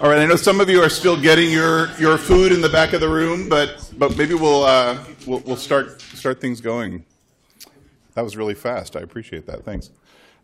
All right, I know some of you are still getting your, your food in the back of the room, but but maybe we'll uh, we'll, we'll start start things going. That was really fast. I appreciate that. Thanks.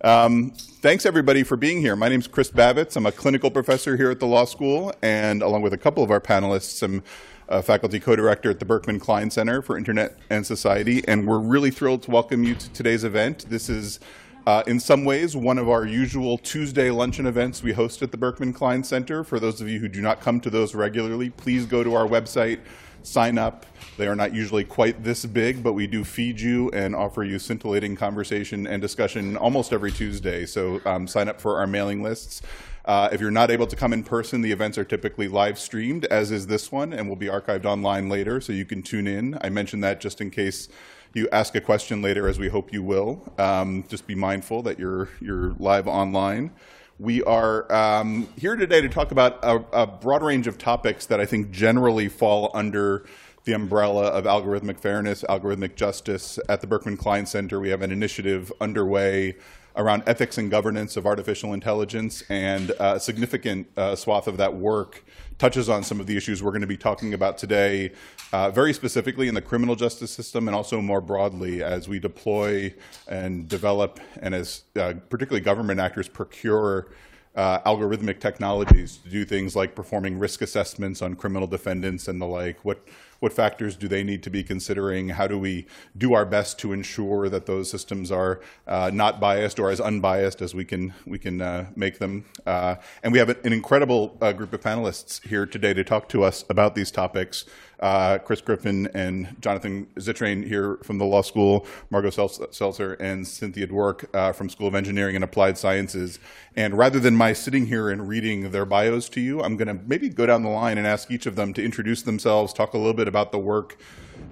Um, thanks everybody for being here. My name is Chris Bavitz. I'm a clinical professor here at the law school, and along with a couple of our panelists, I'm a faculty co-director at the Berkman Klein Center for Internet and Society, and we're really thrilled to welcome you to today's event. This is uh, in some ways, one of our usual Tuesday luncheon events we host at the Berkman Klein Center. For those of you who do not come to those regularly, please go to our website, sign up. They are not usually quite this big, but we do feed you and offer you scintillating conversation and discussion almost every Tuesday. So um, sign up for our mailing lists. Uh, if you're not able to come in person, the events are typically live streamed, as is this one, and will be archived online later, so you can tune in. I mentioned that just in case you ask a question later, as we hope you will. Um, just be mindful that you're, you're live online. We are um, here today to talk about a, a, broad range of topics that I think generally fall under the umbrella of algorithmic fairness, algorithmic justice. At the Berkman Klein Center, we have an initiative underway around ethics and governance of artificial intelligence, and a significant uh, swath of that work touches on some of the issues we're going to be talking about today, uh, very specifically in the criminal justice system and also more broadly as we deploy and develop and as uh, particularly government actors procure uh, algorithmic technologies to do things like performing risk assessments on criminal defendants and the like. What what factors do they need to be considering? How do we do our best to ensure that those systems are uh, not biased or as unbiased as we can we can uh, make them? Uh, and we have an incredible uh, group of panelists here today to talk to us about these topics uh, Chris Griffin and Jonathan Zittrain here from the law school, Margo Seltzer and Cynthia Dwork uh, from School of Engineering and Applied Sciences. And rather than my sitting here and reading their bios to you, I'm going to maybe go down the line and ask each of them to introduce themselves, talk a little bit about the work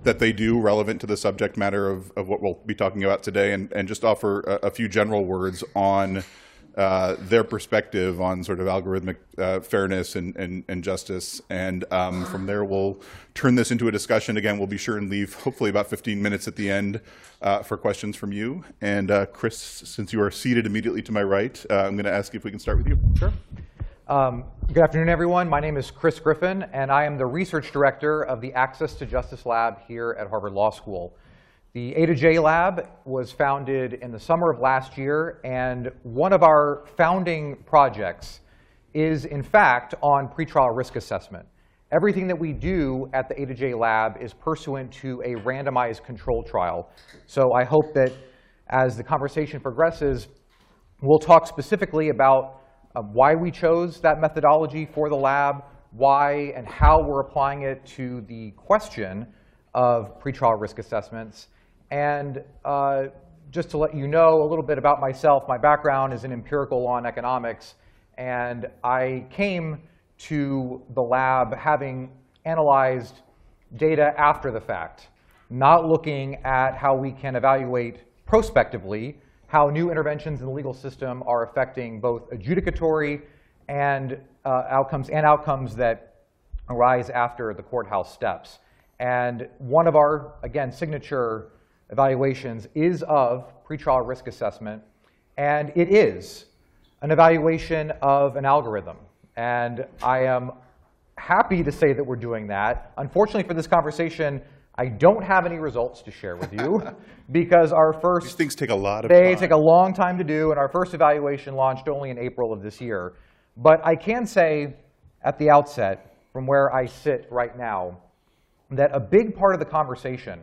that they do relevant to the subject matter of, of what we'll be talking about today, and, and just offer a, a few general words on uh, their perspective on sort of algorithmic uh, fairness and, and, and, justice. And um, from there, we'll turn this into a discussion. Again, we'll be sure and leave hopefully about 15 minutes at the end uh, for questions from you. And uh, Chris, since you are seated immediately to my right, uh, I'm going to ask if we can start with you. Sure. Um, good afternoon, everyone. My name is Chris Griffin, and I am the research director of the Access to Justice Lab here at Harvard Law School. The A to J Lab was founded in the summer of last year, and one of our founding projects is, in fact, on pretrial risk assessment. Everything that we do at the A to J Lab is pursuant to a randomized control trial. So I hope that as the conversation progresses, we'll talk specifically about uh, why we chose that methodology for the lab, why and how we're applying it to the question of pretrial risk assessments, and uh, just to let you know a little bit about myself, my background is in empirical law and economics. And I came to the lab having analyzed data after the fact, not looking at how we can evaluate prospectively how new interventions in the legal system are affecting both adjudicatory and uh, outcomes and outcomes that arise after the courthouse steps. And one of our, again, signature evaluations is of pretrial risk assessment, and it is an evaluation of an algorithm. And I am happy to say that we're doing that. Unfortunately for this conversation, I don't have any results to share with you because our first These things take a lot of they time. take a long time to do, and our first evaluation launched only in April of this year. But I can say at the outset, from where I sit right now, that a big part of the conversation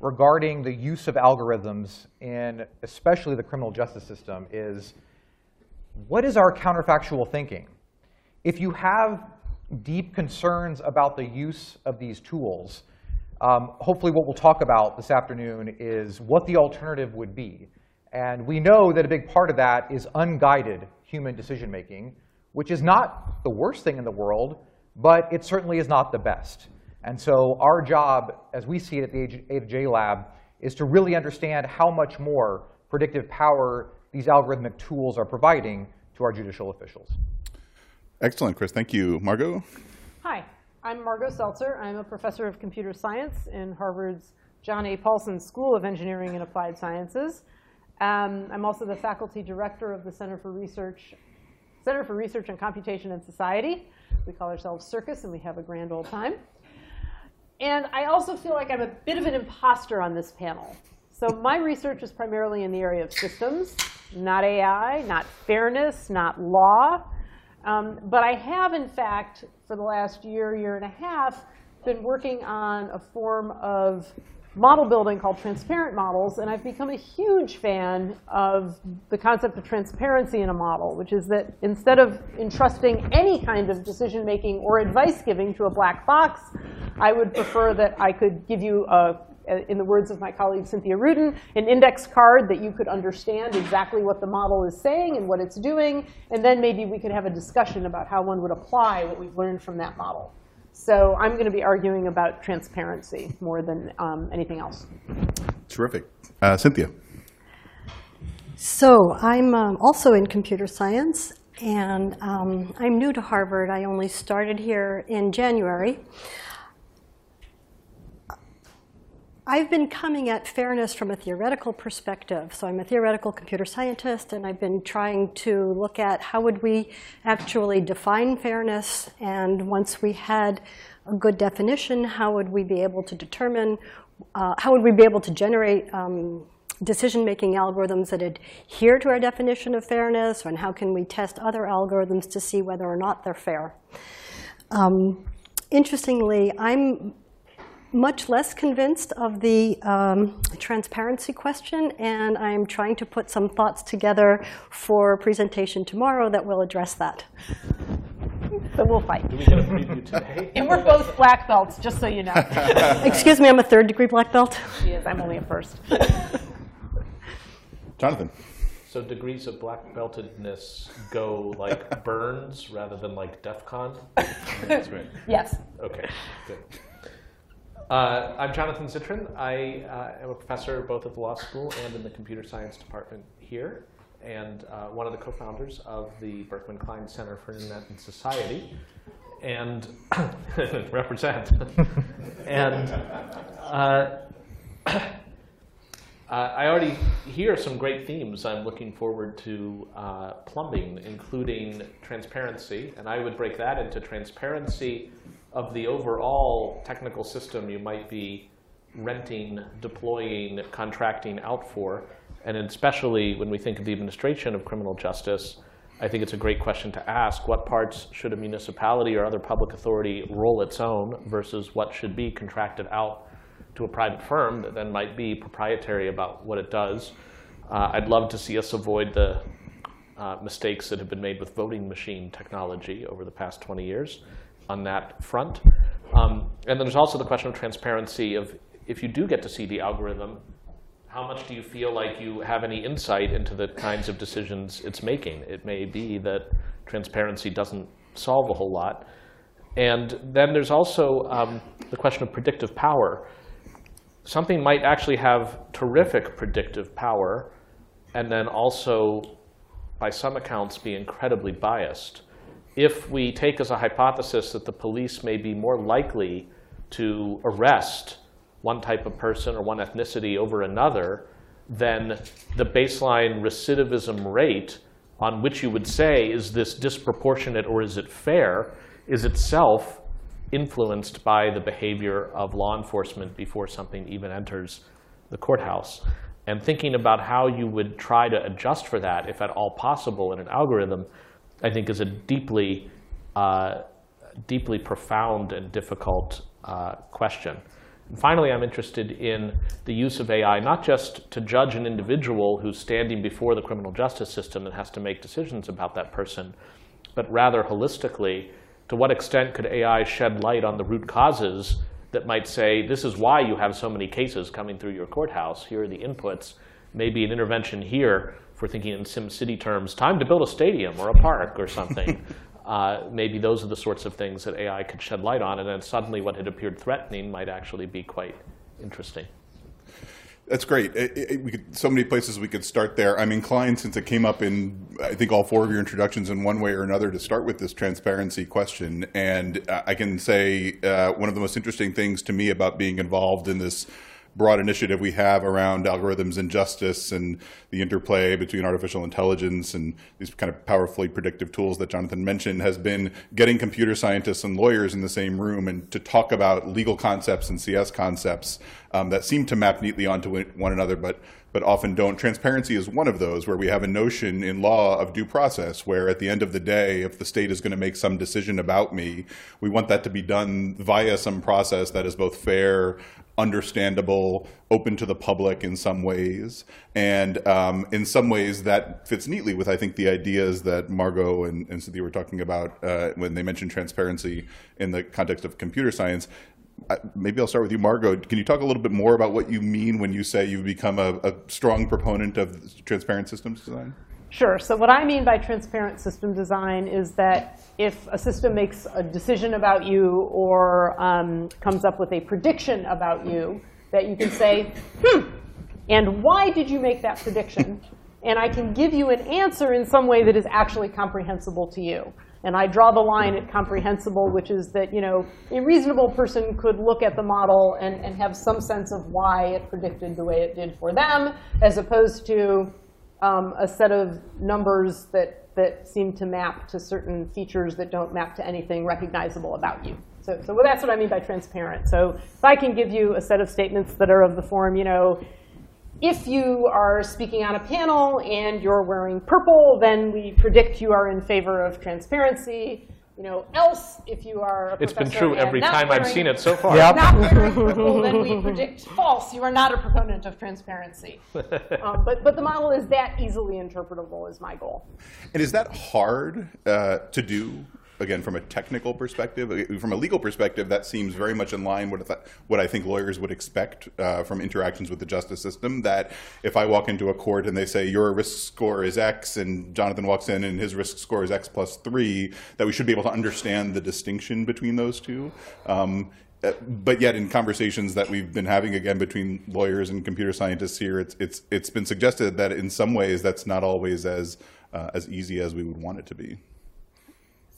regarding the use of algorithms in especially the criminal justice system is what is our counterfactual thinking? If you have deep concerns about the use of these tools, um, hopefully what we'll talk about this afternoon is what the alternative would be. And we know that a big part of that is unguided human decision making, which is not the worst thing in the world, but it certainly is not the best. And so our job, as we see it at the A to J Lab, is to really understand how much more predictive power these algorithmic tools are providing to our judicial officials. Excellent, Chris. Thank you. Margo? Hi, I'm Margo Seltzer. I'm a professor of computer science in Harvard's John A. Paulson School of Engineering and Applied Sciences. Um, I'm also the faculty director of the Center for Research, Center for Research and Computation and Society, We call ourselves Circus, and we have a grand old time. And I also feel like I'm a bit of an imposter on this panel. So my research is primarily in the area of systems, not AI, not fairness, not law. Um, but I have, in fact, for the last year, year and a half, been working on a form of model building called transparent models, and I've become a huge fan of the concept of transparency in a model, which is that instead of entrusting any kind of decision making or advice giving to a black box, I would prefer that I could give you a in the words of my colleague Cynthia Rudin, an index card that you could understand exactly what the model is saying and what it's doing, and then maybe we could have a discussion about how one would apply what we've learned from that model. So I'm going to be arguing about transparency more than um, anything else. Terrific. Uh, Cynthia. So I'm um, also in computer science, and um, I'm new to Harvard. I only started here in January. I've been coming at fairness from a theoretical perspective. So I'm a theoretical computer scientist, and I've been trying to look at how would we actually define fairness. And once we had a good definition, how would we be able to determine, uh, how would we be able to generate um, decision-making algorithms that adhere to our definition of fairness, and how can we test other algorithms to see whether or not they're fair. Um, interestingly, I'm much less convinced of the um, transparency question, and I'm trying to put some thoughts together for a presentation tomorrow that will address that. So we'll fight. Do we get a preview today? And we're both black belts, just so you know. Excuse me, I'm a third degree black belt. She is. I'm only a first. Jonathan. So degrees of black beltedness go like burns rather than like DEF CON? That's right. Yes. Okay, good. Uh, I'm Jonathan Zittrain. I uh, am a professor both at the law school and in the computer science department here, and uh, one of the co-founders of the Berkman Klein Center for Internet and Society, and represent. and uh, Uh, I already hear some great themes I'm looking forward to uh, plumbing, including transparency. And I would break that into transparency of the overall technical system you might be renting, deploying, contracting out for. And especially when we think of the administration of criminal justice, I think it's a great question to ask. What parts should a municipality or other public authority roll its own versus what should be contracted out to a private firm that then might be proprietary about what it does. Uh, I'd love to see us avoid the uh, mistakes that have been made with voting machine technology over the past 20 years on that front. Um, and then there's also the question of transparency of if you do get to see the algorithm, how much do you feel like you have any insight into the kinds of decisions it's making? It may be that transparency doesn't solve a whole lot. And then there's also um, the question of predictive power something might actually have terrific predictive power and then also, by some accounts, be incredibly biased. If we take as a hypothesis that the police may be more likely to arrest one type of person or one ethnicity over another, then the baseline recidivism rate on which you would say, is this disproportionate or is it fair, is itself influenced by the behavior of law enforcement before something even enters the courthouse. And thinking about how you would try to adjust for that, if at all possible, in an algorithm, I think is a deeply, uh, deeply profound and difficult uh, question. And finally, I'm interested in the use of AI, not just to judge an individual who's standing before the criminal justice system and has to make decisions about that person, but rather holistically to what extent could AI shed light on the root causes that might say, this is why you have so many cases coming through your courthouse. Here are the inputs. Maybe an intervention here, if we're thinking in SimCity terms, time to build a stadium or a park or something. uh, maybe those are the sorts of things that AI could shed light on. And then suddenly what had appeared threatening might actually be quite interesting. That's great. It, it, we could, so many places we could start there. I'm inclined, since it came up in, I think, all four of your introductions in one way or another, to start with this transparency question. And I can say uh, one of the most interesting things to me about being involved in this broad initiative we have around algorithms and justice and the interplay between artificial intelligence and these kind of powerfully predictive tools that Jonathan mentioned has been getting computer scientists and lawyers in the same room and to talk about legal concepts and CS concepts um, that seem to map neatly onto one another, but but often don't. Transparency is one of those where we have a notion in law of due process where at the end of the day, if the state is going to make some decision about me, we want that to be done via some process that is both fair, understandable, open to the public in some ways. And um, in some ways, that fits neatly with, I think, the ideas that Margo and, and Cynthia were talking about uh, when they mentioned transparency in the context of computer science maybe I'll start with you, Margo. Can you talk a little bit more about what you mean when you say you've become a, a strong proponent of transparent systems design? Sure. So what I mean by transparent system design is that if a system makes a decision about you or um, comes up with a prediction about you, that you can say, hmm, and why did you make that prediction? And I can give you an answer in some way that is actually comprehensible to you. And I draw the line at comprehensible, which is that you know a reasonable person could look at the model and, and have some sense of why it predicted the way it did for them, as opposed to um, a set of numbers that, that seem to map to certain features that don't map to anything recognizable about you. So, so that's what I mean by transparent. So if I can give you a set of statements that are of the form, you know, if you are speaking on a panel and you're wearing purple, then we predict you are in favor of transparency. You know, else, if you are a It's been true every not time I've seen it so far. Yep. Not wearing purple, then we predict false. You are not a proponent of transparency. Um, but, but the model is that easily interpretable is my goal. And is that hard uh, to do? Again, from a technical perspective, Uh, from a legal perspective, that seems very much in line with what I think lawyers would expect uh, from interactions with the justice system. That if I walk into a court and they say your risk score is X, and Jonathan walks in and his risk score is X plus three, that we should be able to understand the distinction between those two. Um, uh, but yet, in conversations that we've been having again between lawyers and computer scientists here, it's it's it's been suggested that in some ways that's not always as uh, as easy as we would want it to be.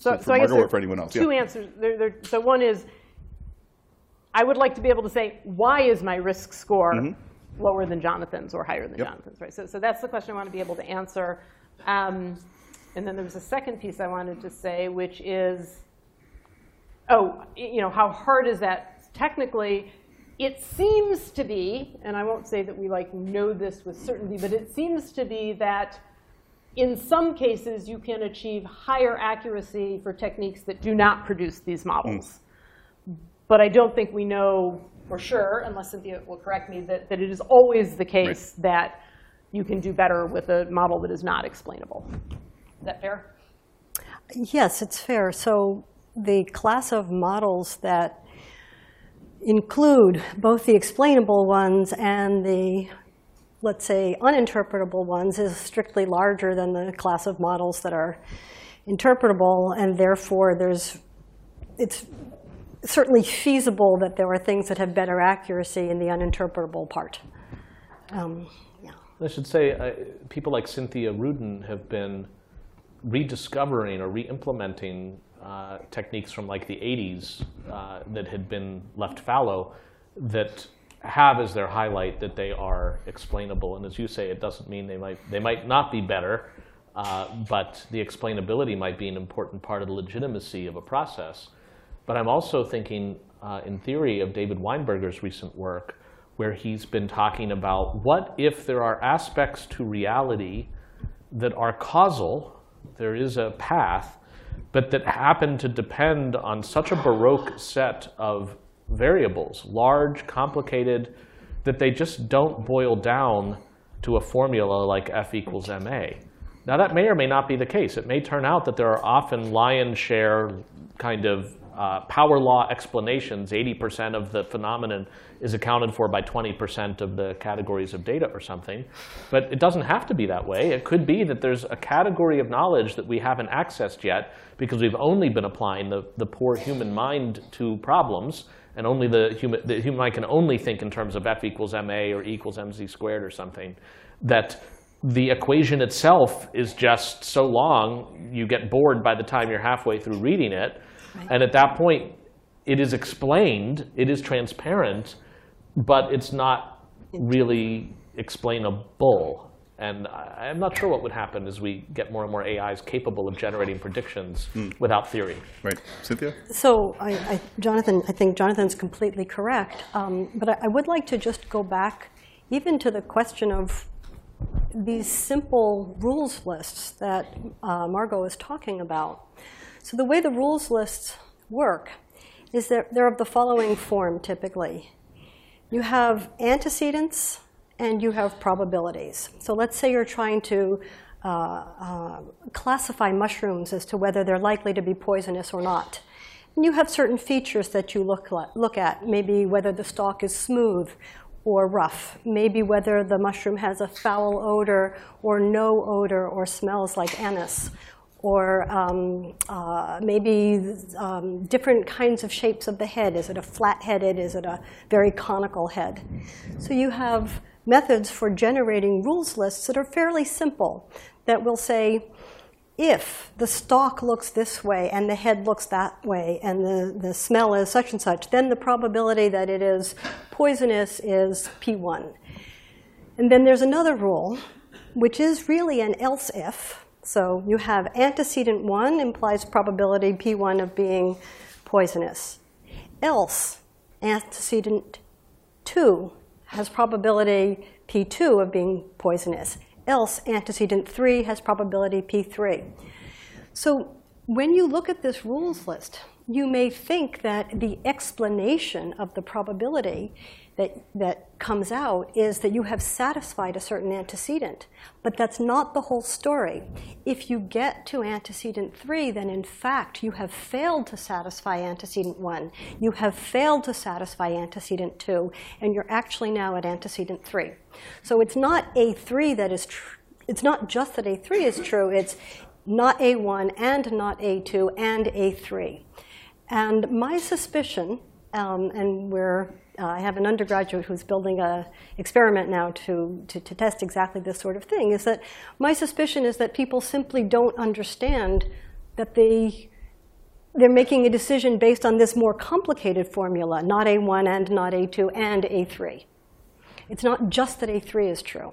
So, for I guess there for anyone else, Two yeah. answers. There, there, so one is, I would like to be able to say, why is my risk score lower than Jonathan's or higher than Yep. Jonathan's? Right. So, so that's the question I want to be able to answer. Um, and then there was a second piece I wanted to say, which is, oh, you know, how hard is that technically? It seems to be, and I won't say that we like know this with certainty, but it seems to be that in some cases you can achieve higher accuracy for techniques that do not produce these models. Mm. But I don't think we know for sure, unless Cynthia will correct me, that, that it is always the case that you can do better with a model that is not explainable. Is that fair? Yes, it's fair. So the class of models that include both the explainable ones and the, let's say, uninterpretable ones is strictly larger than the class of models that are interpretable, and therefore there's, it's certainly feasible that there are things that have better accuracy in the uninterpretable part. Um, yeah. I should say, uh, people like Cynthia Rudin have been rediscovering or re-implementing uh, techniques from like the 80s uh, that had been left fallow that have as their highlight that they are explainable. And as you say, it doesn't mean they might, they might not be better, uh, but the explainability might be an important part of the legitimacy of a process. But I'm also thinking, uh, in theory, of David Weinberger's recent work, where he's been talking about what if there are aspects to reality that are causal, there is a path, but that happen to depend on such a baroque set of variables, large, complicated, that they just don't boil down to a formula like F equals ma. Now, that may or may not be the case. It may turn out that there are often lion's share kind of uh, power law explanations. 80% of the phenomenon is accounted for by 20% of the categories of data or something. But it doesn't have to be that way. It could be that there's a category of knowledge that we haven't accessed yet because we've only been applying the, the poor human mind to problems. And only the human, the human mind can only think in terms of f equals ma or e equals mc squared or something. That the equation itself is just so long, you get bored by the time you're halfway through reading it. And at that point, it is explained, it is transparent, but it's not really explainable. And I- I'm not sure what would happen as we get more and more AIs capable of generating predictions without theory. Right. Cynthia? So, I, I, Jonathan, I think Jonathan's completely correct. Um, but I, I would like to just go back even to the question of these simple rules lists that uh, Margo is talking about. So, the way the rules lists work is that they're of the following form typically you have antecedents and you have probabilities. So, let's say you're trying to uh, uh, classify mushrooms as to whether they're likely to be poisonous or not. And you have certain features that you look, look at, maybe whether the stalk is smooth or rough, maybe whether the mushroom has a foul odor or no odor or smells like anise, or um, uh, maybe um, different kinds of shapes of the head. Is it a flat-headed? Is it a very conical head? So you have methods for generating rules lists that are fairly simple that will say, if the stalk looks this way and the head looks that way and the, the smell is such and such, then the probability that it is poisonous is P1. And then there's another rule, which is really an else if. So you have antecedent 1 implies probability P1 of being poisonous. Else, antecedent 2 has probability P2 of being poisonous. Else, antecedent 3 has probability P3. So when you look at this rules list, you may think that the explanation of the probability that, that comes out is that you have satisfied a certain antecedent. But that's not the whole story. If you get to antecedent 3, then in fact you have failed to satisfy antecedent 1. You have failed to satisfy antecedent 2, and you're actually now at antecedent 3. So it's not A3 that is true. It's not just that A3 is true, it's not A1 and not A2 and A3. And my suspicion, um, and we're, uh, I have an undergraduate who's building an experiment now to, to, to test exactly this sort of thing, is that my suspicion is that people simply don't understand that they, they're making a decision based on this more complicated formula, not A1 and not A2 and A3. It's not just that A3 is true.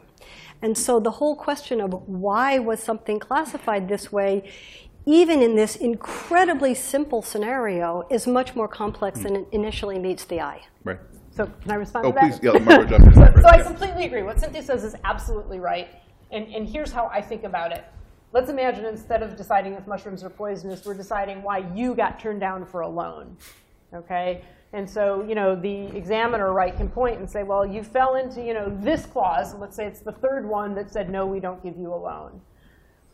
And so the whole question of why was something classified this way, even in this incredibly simple scenario, is much more complex than it initially meets the eye. Right. So can I respond Oh, to that? please, yeah, jump in. So I completely agree. What Cynthia says is absolutely right. And, and here's how I think about it. Let's imagine instead of deciding if mushrooms are poisonous, we're deciding why you got turned down for a loan. Okay? And so, you know, the examiner, right, can point and say, well, you fell into, you know, this clause. Let's say it's the third one that said, no, we don't give you a loan.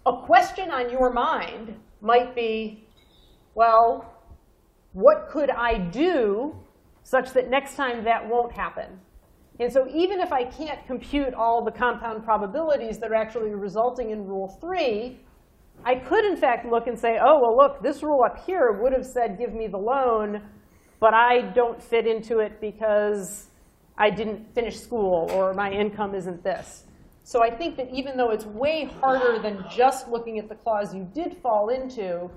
A question on your mind might be, well, what could I do such that next time that won't happen? And so even if I can't compute all the compound probabilities that are actually resulting in rule three, I could in fact look and say, oh, well, look, this rule up here would have said give me the loan, but I don't fit into it because I didn't finish school or my income isn't this. So I think that even though it's way harder than just looking at the clause you did fall into,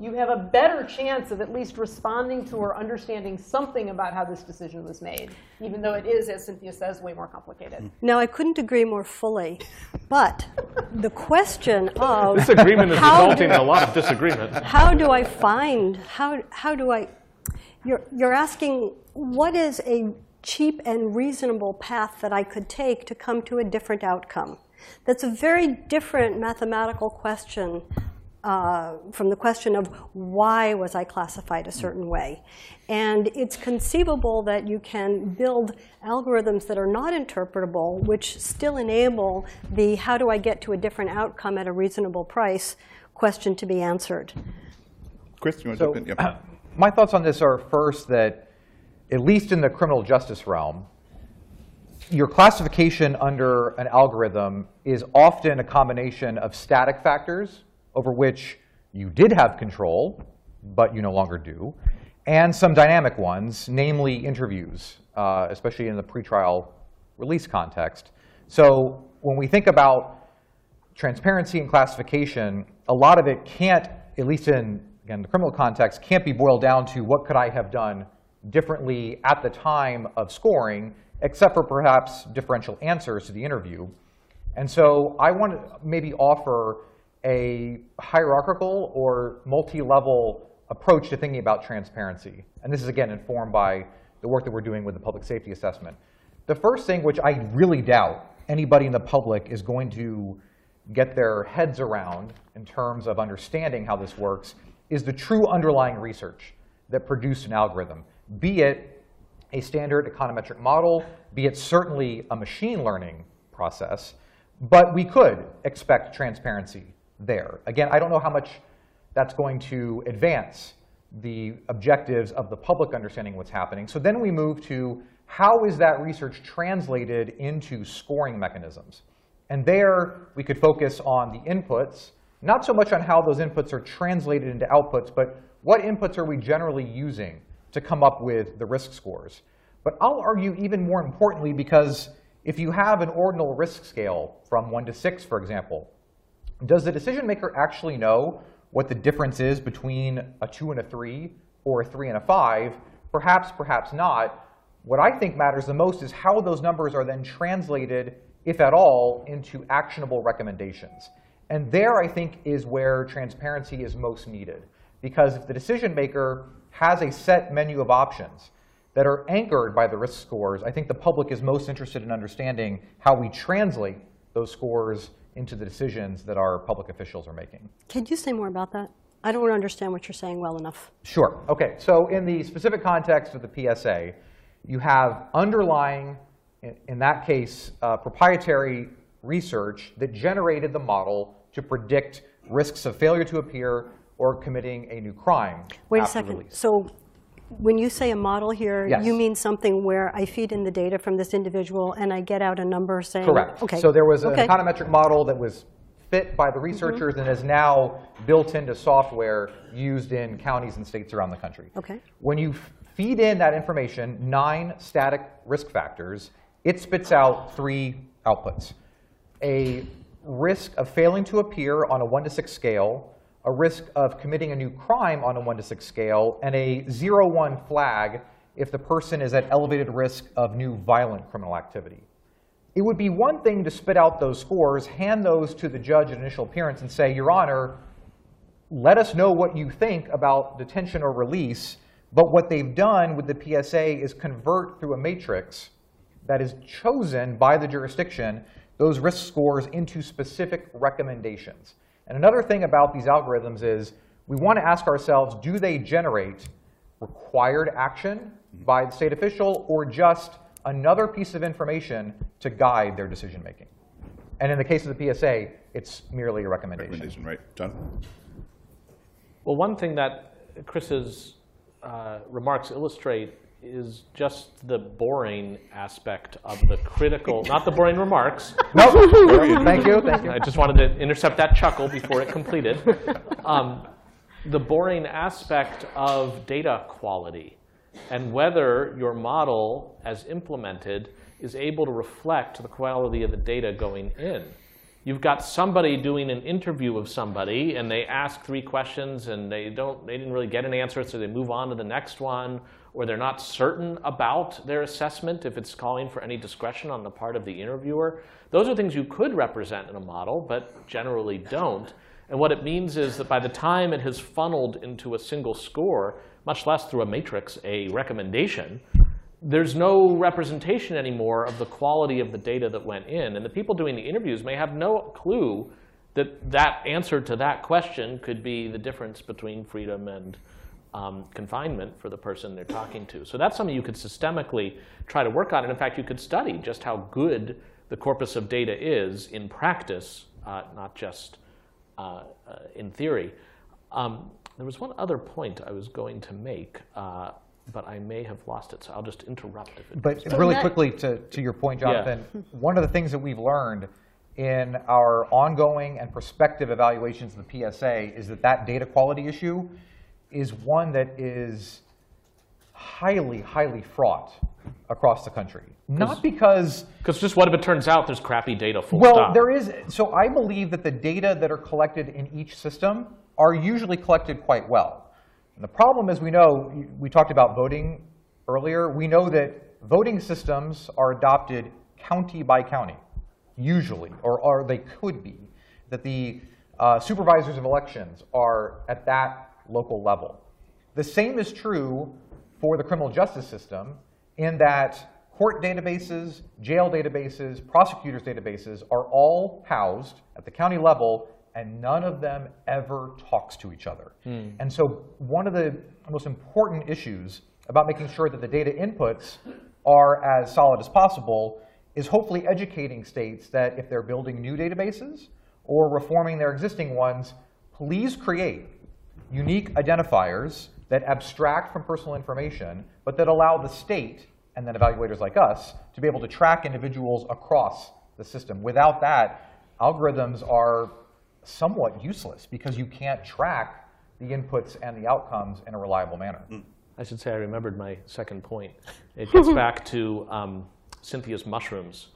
you have a better chance of at least responding to or understanding something about how this decision was made, even though it is, as Cynthia says, way more complicated. Hmm. Now, I couldn't agree more fully, but the question of This agreement is resulting do- in a lot of disagreement. how do I find, how, how do I, you're, you're asking what is a cheap and reasonable path that I could take to come to a different outcome? That's a very different mathematical question uh, from the question of why was I classified a certain way. And it's conceivable that you can build algorithms that are not interpretable, which still enable the how do I get to a different outcome at a reasonable price question to be answered. Chris, you want to So, jump in? Yeah. my thoughts on this are first that, at least in the criminal justice realm, your classification under an algorithm is often a combination of static factors over which you did have control, but you no longer do, and some dynamic ones, namely interviews, uh, especially in the pretrial release context. So when we think about transparency and classification, a lot of it can't, at least in again, the criminal context, can't be boiled down to what could I have done differently at the time of scoring, except for perhaps differential answers to the interview. And so I want to maybe offer a hierarchical or multi-level approach to thinking about transparency. And this is, again, informed by the work that we're doing with the public safety assessment. The first thing, which I really doubt anybody in the public is going to get their heads around in terms of understanding how this works, is the true underlying research that produced an algorithm, be it a standard econometric model, be it certainly a machine learning process, but we could expect transparency there. Again, I don't know how much that's going to advance the objectives of the public understanding what's happening. So then we move to how is that research translated into scoring mechanisms? And there we could focus on the inputs, not so much on how those inputs are translated into outputs, but what inputs are we generally using to come up with the risk scores? But I'll argue even more importantly because if you have an ordinal risk scale from 1 to 6, for example, does the decision maker actually know what the difference is between a 2 and a 3 or a 3 and a 5? Perhaps, perhaps not. What I think matters the most is how those numbers are then translated, if at all, into actionable recommendations. And there, I think, is where transparency is most needed. Because if the decision maker has a set menu of options that are anchored by the risk scores, I think the public is most interested in understanding how we translate those scores into the decisions that our public officials are making. Can you say more about that? I don't understand what you're saying well enough. Sure. OK, so in the specific context of the PSA, you have underlying, in, that case, uh, proprietary research that generated the model to predict risks of failure to appear or committing a new crime Wait a second. release. So when you say a model here, Yes. you mean something where I feed in the data from this individual and I get out a number saying, Correct. Okay. So there was an Okay. Mm-hmm. econometric model that was fit by the researchers and is now built into software used in counties and states around the country. Okay. When you feed in that information, nine static risk factors, it spits out three outputs. A risk of failing to appear on a 1 to 6 scale, a risk of committing a new crime on a 1 to 6 scale, and a 0 1 flag if the person is at elevated risk of new violent criminal activity. It would be one thing to spit out those scores, hand those to the judge at initial appearance, and say, Your Honor, let us know what you think about detention or release. But what they've done with the PSA is convert through a matrix that is chosen by the jurisdiction those risk scores into specific recommendations. And another thing about these algorithms is we want to ask ourselves, do they generate required action by the state official or just another piece of information to guide their decision making? And in the case of the PSA, it's merely a recommendation. Recommendation, right. John? Well, one thing that Chris's uh, remarks illustrate is just the boring aspect of the critical, not the boring remarks. No, thank you, thank you. I just wanted to intercept that chuckle before it completed. Um, the boring aspect of data quality and whether your model, as implemented, is able to reflect the quality of the data going in. You've got somebody doing an interview of somebody, and they ask three questions, and they don't, they didn't really get an answer, so they move on to the next one, or they're not certain about their assessment if it's calling for any discretion on the part of the interviewer. Those are things you could represent in a model, but generally don't. And what it means is that by the time it has funneled into a single score, much less through a matrix, a recommendation, there's no representation anymore of the quality of the data that went in. And the people doing the interviews may have no clue that that answer to that question could be the difference between freedom and um, confinement for the person they're talking to. So that's something you could systemically try to work on. And in fact, you could study just how good the corpus of data is in practice, uh, not just uh, uh, in theory. Um, there was one other point I was going to make, uh, but I may have lost it, so I'll just interrupt if it But goes really that- quickly to, to your point, Yeah. Jonathan, one of the things that we've learned in our ongoing and prospective evaluations of the PSA is that that data quality issue is one that is highly, highly fraught across the country. Not because Because just what if it turns out there's crappy data full well, stop? there is. So I believe that the data that are collected in each system are usually collected quite well. And the problem, as we know, we talked about voting earlier, we know that voting systems are adopted county by county, usually, or, or they could be, that the uh, supervisors of elections are at that local level. The same is true for the criminal justice system in that court databases, jail databases, prosecutors' databases are all housed at the county level and none of them ever talks to each other. Hmm. And so one of the most important issues about making sure that the data inputs are as solid as possible is hopefully educating states that if they're building new databases or reforming their existing ones, please create unique identifiers that abstract from personal information, but that allow the state and then evaluators like us to be able to track individuals across the system. Without that, algorithms are somewhat useless because you can't track the inputs and the outcomes in a reliable manner. I should say I remembered my second point. It gets back to um, Cynthia's mushrooms,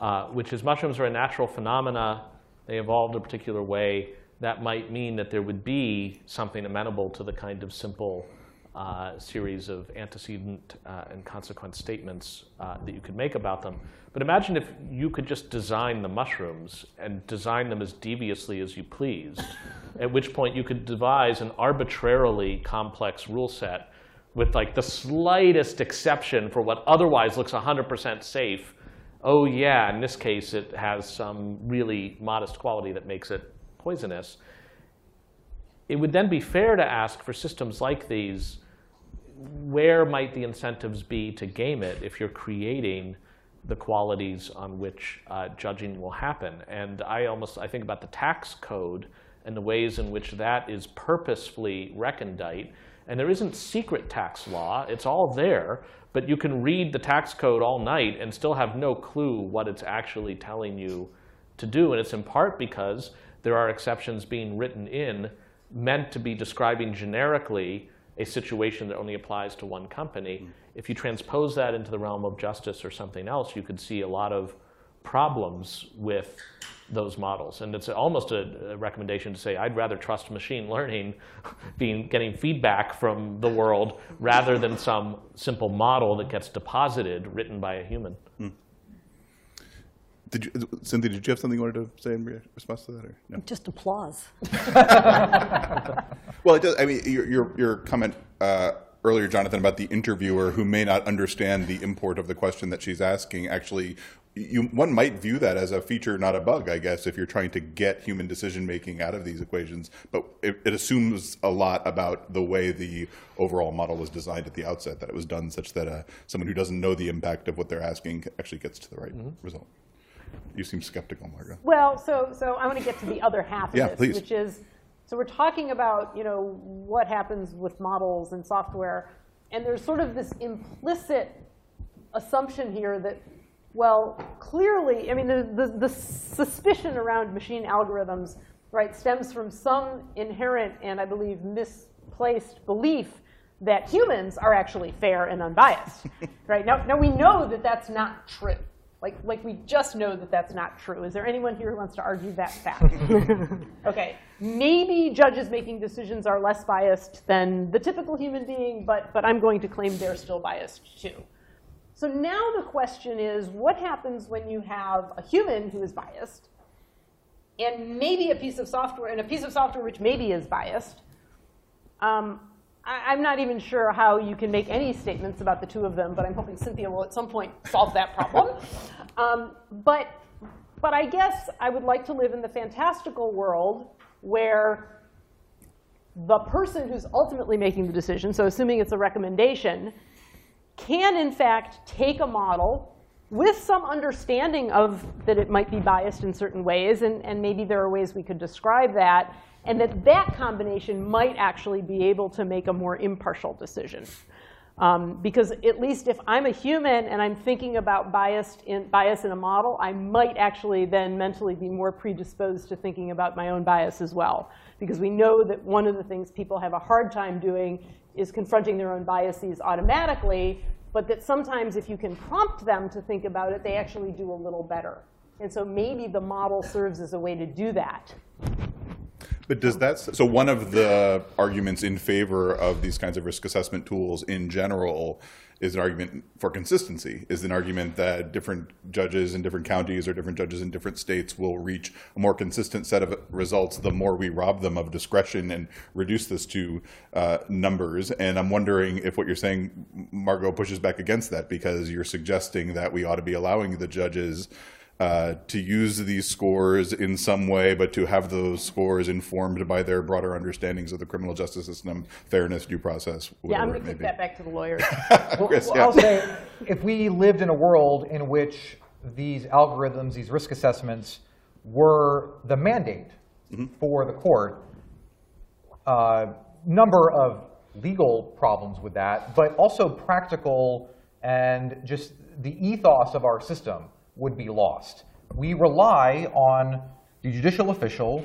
uh, which is mushrooms are a natural phenomena. They evolved a particular way. That might mean that there would be something amenable to the kind of simple uh, series of antecedent uh, and consequent statements uh, that you could make about them. But imagine if you could just design the mushrooms and design them as deviously as you pleased, at which point you could devise an arbitrarily complex rule set with like the slightest exception for what otherwise looks 100% safe. Oh yeah, in this case it has some really modest quality that makes it poisonous. It would then be fair to ask for systems like these, where might the incentives be to game it if you're creating the qualities on which uh, judging will happen? And I almost I think about the tax code and the ways in which that is purposefully recondite. And there isn't secret tax law, it's all there, but you can read the tax code all night and still have no clue what it's actually telling you to do. And it's in part because there are exceptions being written in meant to be describing generically a situation that only applies to one company. Hmm. If you transpose that into the realm of justice or something else, you could see a lot of problems with those models. And it's almost a, a recommendation to say, I'd rather trust machine learning being getting feedback from the world rather than some simple model that gets deposited written by a human. Hmm. Did you, Cynthia, did you have something you wanted to say in re- response to that? Or? No. Just applause. Well, it does. I mean, your your, your comment uh, earlier, Jonathan, about the interviewer who may not understand the import of the question that she's asking. Actually, you one might view that as a feature, not a bug. I guess if you're trying to get human decision making out of these equations, but it, it assumes a lot about the way the overall model was designed at the outset. That it was done such that uh, someone who doesn't know the impact of what they're asking actually gets to the right result. You seem skeptical, Margo. Well, so, so I want to get to the other half of Yeah, this, please. which is, so we're talking about, you know, what happens with models and software, and there's sort of this implicit assumption here that, well, clearly, I mean, the, the, the suspicion around machine algorithms, right, stems from some inherent and I believe misplaced belief that humans are actually fair and unbiased, right? Now, now we know that that's not true. Like, like we just know that that's not true. Is there anyone here who wants to argue that fact? okay, maybe judges making decisions are less biased than the typical human being, but, but I'm going to claim they're still biased too. So now the question is, what happens when you have a human who is biased, and maybe a piece of software, and a piece of software which maybe is biased? Um, I, I'm not even sure how you can make any statements about the two of them, but I'm hoping Cynthia will at some point solve that problem. Um, but, but I guess I would like to live in the fantastical world where the person who's ultimately making the decision, so assuming it's a recommendation, can in fact take a model with some understanding of that it might be biased in certain ways, and, and maybe there are ways we could describe that, and that that combination might actually be able to make a more impartial decision. Um, because at least if I'm a human and I'm thinking about bias in, bias in a model, I might actually then mentally be more predisposed to thinking about my own bias as well. Because we know that one of the things people have a hard time doing is confronting their own biases automatically, but that sometimes if you can prompt them to think about it, they actually do a little better. And so maybe the model serves as a way to do that. But does that, so one of the arguments in favor of these kinds of risk assessment tools in general is an argument for consistency, is an argument that different judges in different counties or different judges in different states will reach a more consistent set of results the more we rob them of discretion and reduce this to uh, numbers. And I'm wondering if what you're saying, Margo, pushes back against that because you're suggesting that we ought to be allowing the judges uh, to use these scores in some way, but to have those scores informed by their broader understandings of the criminal justice system, fairness, due process, Yeah, I'm going to may kick that back to the lawyers. Chris, Well, yeah. I'll say, if we lived in a world in which these algorithms, these risk assessments, were the mandate for the court, uh, number of legal problems with that, but also practical and just the ethos of our system would be lost. We rely on the judicial official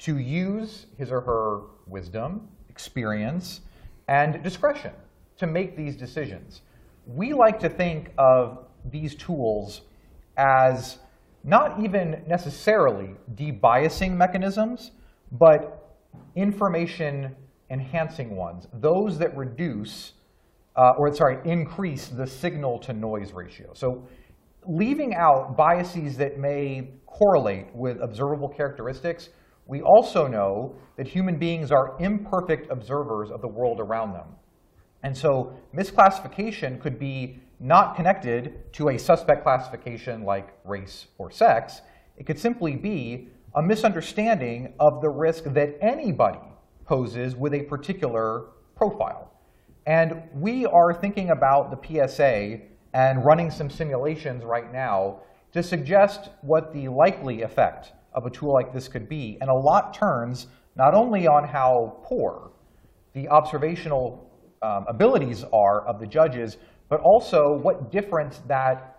to use his or her wisdom, experience, and discretion to make these decisions. We like to think of these tools as not even necessarily debiasing mechanisms, but information enhancing ones, those that reduce, uh, or sorry, increase the signal to noise ratio. So leaving out biases that may correlate with observable characteristics, we also know that human beings are imperfect observers of the world around them. And so misclassification could be not connected to a suspect classification like race or sex. It could simply be a misunderstanding of the risk that anybody poses with a particular profile. And we are thinking about the PSA and running some simulations right now to suggest what the likely effect of a tool like this could be. And a lot turns not only on how poor the observational um, abilities are of the judges, but also what difference that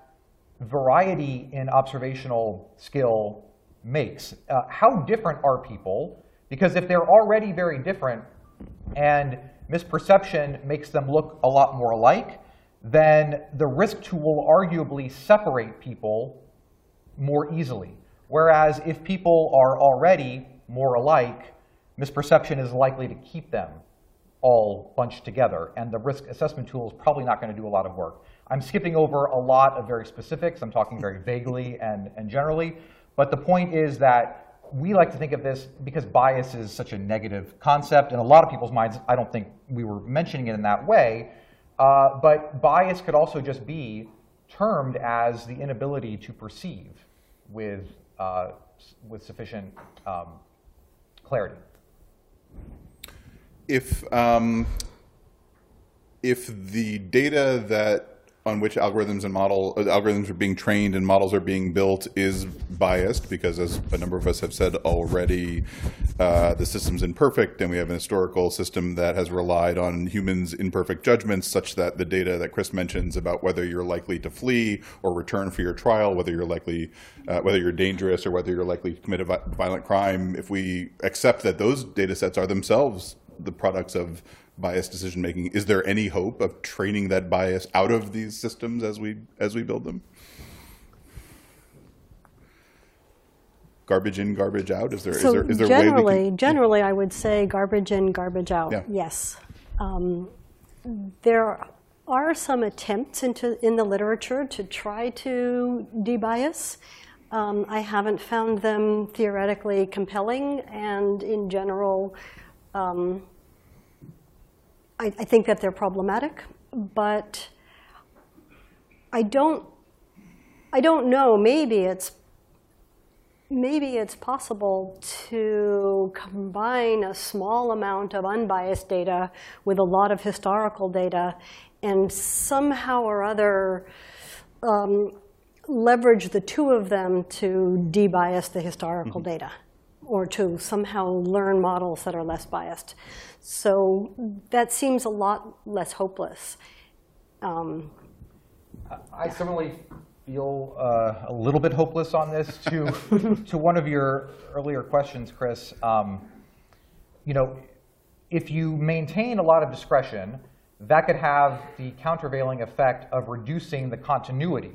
variety in observational skill makes. Uh, how different are people? Because if they're already very different and misperception makes them look a lot more alike, then the risk tool will arguably separate people more easily. Whereas if people are already more alike, misperception is likely to keep them all bunched together, and the risk assessment tool is probably not going to do a lot of work. I'm skipping over a lot of very specifics. I'm talking very vaguely and, and generally, but the point is that we like to think of this because bias is such a negative concept in a lot of people's minds. I don't think we were mentioning it in that way, uh, but bias could also just be termed as the inability to perceive with, uh, with sufficient um, clarity. if um, if the data that on which algorithms and model uh, algorithms are being trained and models are being built is biased because as a number of us have said already uh, the system's imperfect and we have an historical system that has relied on humans imperfect judgments such that the data that chris mentions about whether you're likely to flee or return for your trial whether you're likely uh, whether you're dangerous or whether you're likely to commit a violent crime if we accept that those data sets are themselves the products of biased decision making. Is there any hope of training that bias out of these systems as we as we build them? Garbage in, garbage out. Is there is So there is there a way we generally, can? generally, I would say garbage in, garbage out. Yeah. Yes. Um, there are some attempts into in the literature to try to debias. Um, I haven't found them theoretically compelling, and in general, um, I, I think that they're problematic. But I don't. I don't know. Maybe it's maybe it's possible to combine a small amount of unbiased data with a lot of historical data and somehow or other um, leverage the two of them to debias the historical data or to somehow learn models that are less biased. So that seems a lot less hopeless. Um, I similarly feel uh, a little bit hopeless on this. To to one of your earlier questions, Chris, um, you know, if you maintain a lot of discretion, that could have the countervailing effect of reducing the continuity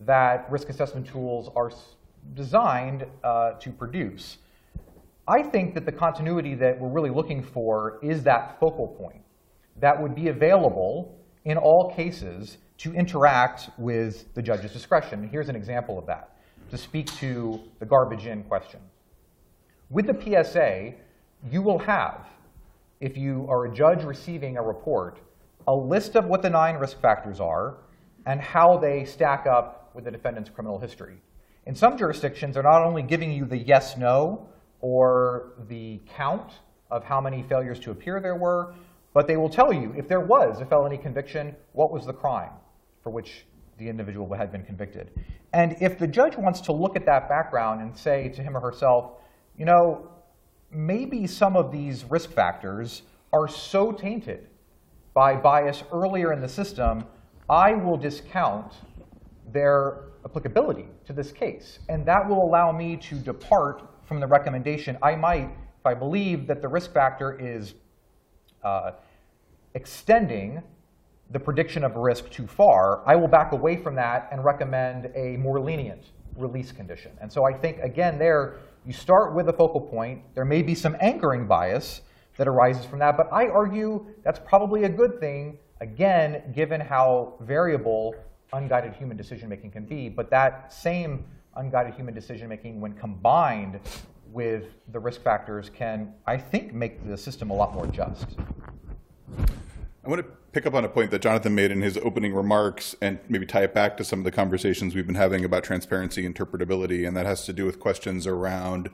that risk assessment tools are designed uh, to produce. I think that the continuity that we're really looking for is that focal point that would be available in all cases to interact with the judge's discretion. Here's an example of that to speak to the garbage in question. With the PSA, you will have, if you are a judge receiving a report, a list of what the nine risk factors are and how they stack up with the defendant's criminal history. In some jurisdictions, they're not only giving you the yes, no, or the count of how many failures to appear there were, but they will tell you if there was a felony conviction, what was the crime for which the individual had been convicted. And if the judge wants to look at that background and say to him or herself, you know, maybe some of these risk factors are so tainted by bias earlier in the system, I will discount their applicability to this case. And that will allow me to depart from the recommendation. I might, if I believe that the risk factor is uh, extending the prediction of risk too far, I will back away from that and recommend a more lenient release condition. And so I think, again, there, you start with a focal point. There may be some anchoring bias that arises from that, but I argue that's probably a good thing, again, given how variable unguided human decision making can be. But that same unguided human decision making, when combined with the risk factors, can, I think, make the system a lot more just. I want to pick up on a point that Jonathan made in his opening remarks and maybe tie it back to some of the conversations we've been having about transparency, interpretability, and that has to do with questions around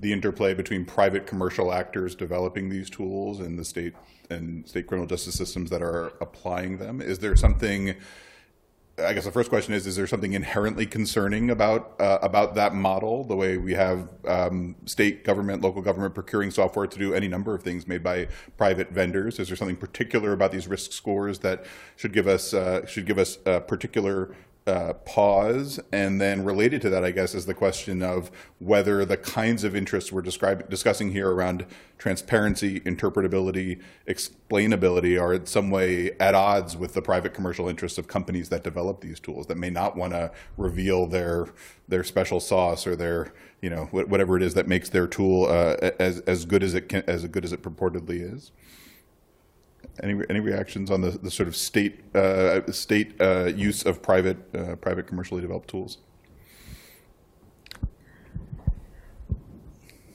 the interplay between private commercial actors developing these tools and the state and state criminal justice systems that are applying them. Is there something I guess the first question is: Is there something inherently concerning about uh, about that model? The way we have um, state government, local government procuring software to do any number of things made by private vendors. Is there something particular about these risk scores that should give us uh, should give us particular uh, pause, and then related to that, I guess, is the question of whether the kinds of interests we're describing, discussing here around transparency, interpretability, explainability are in some way at odds with the private commercial interests of companies that develop these tools that may not want to reveal their their special sauce or their you know whatever it is that makes their tool uh, as as good as it can, as good as it purportedly is. Any, any reactions on the, the sort of state uh, state uh, use of private uh, private commercially developed tools?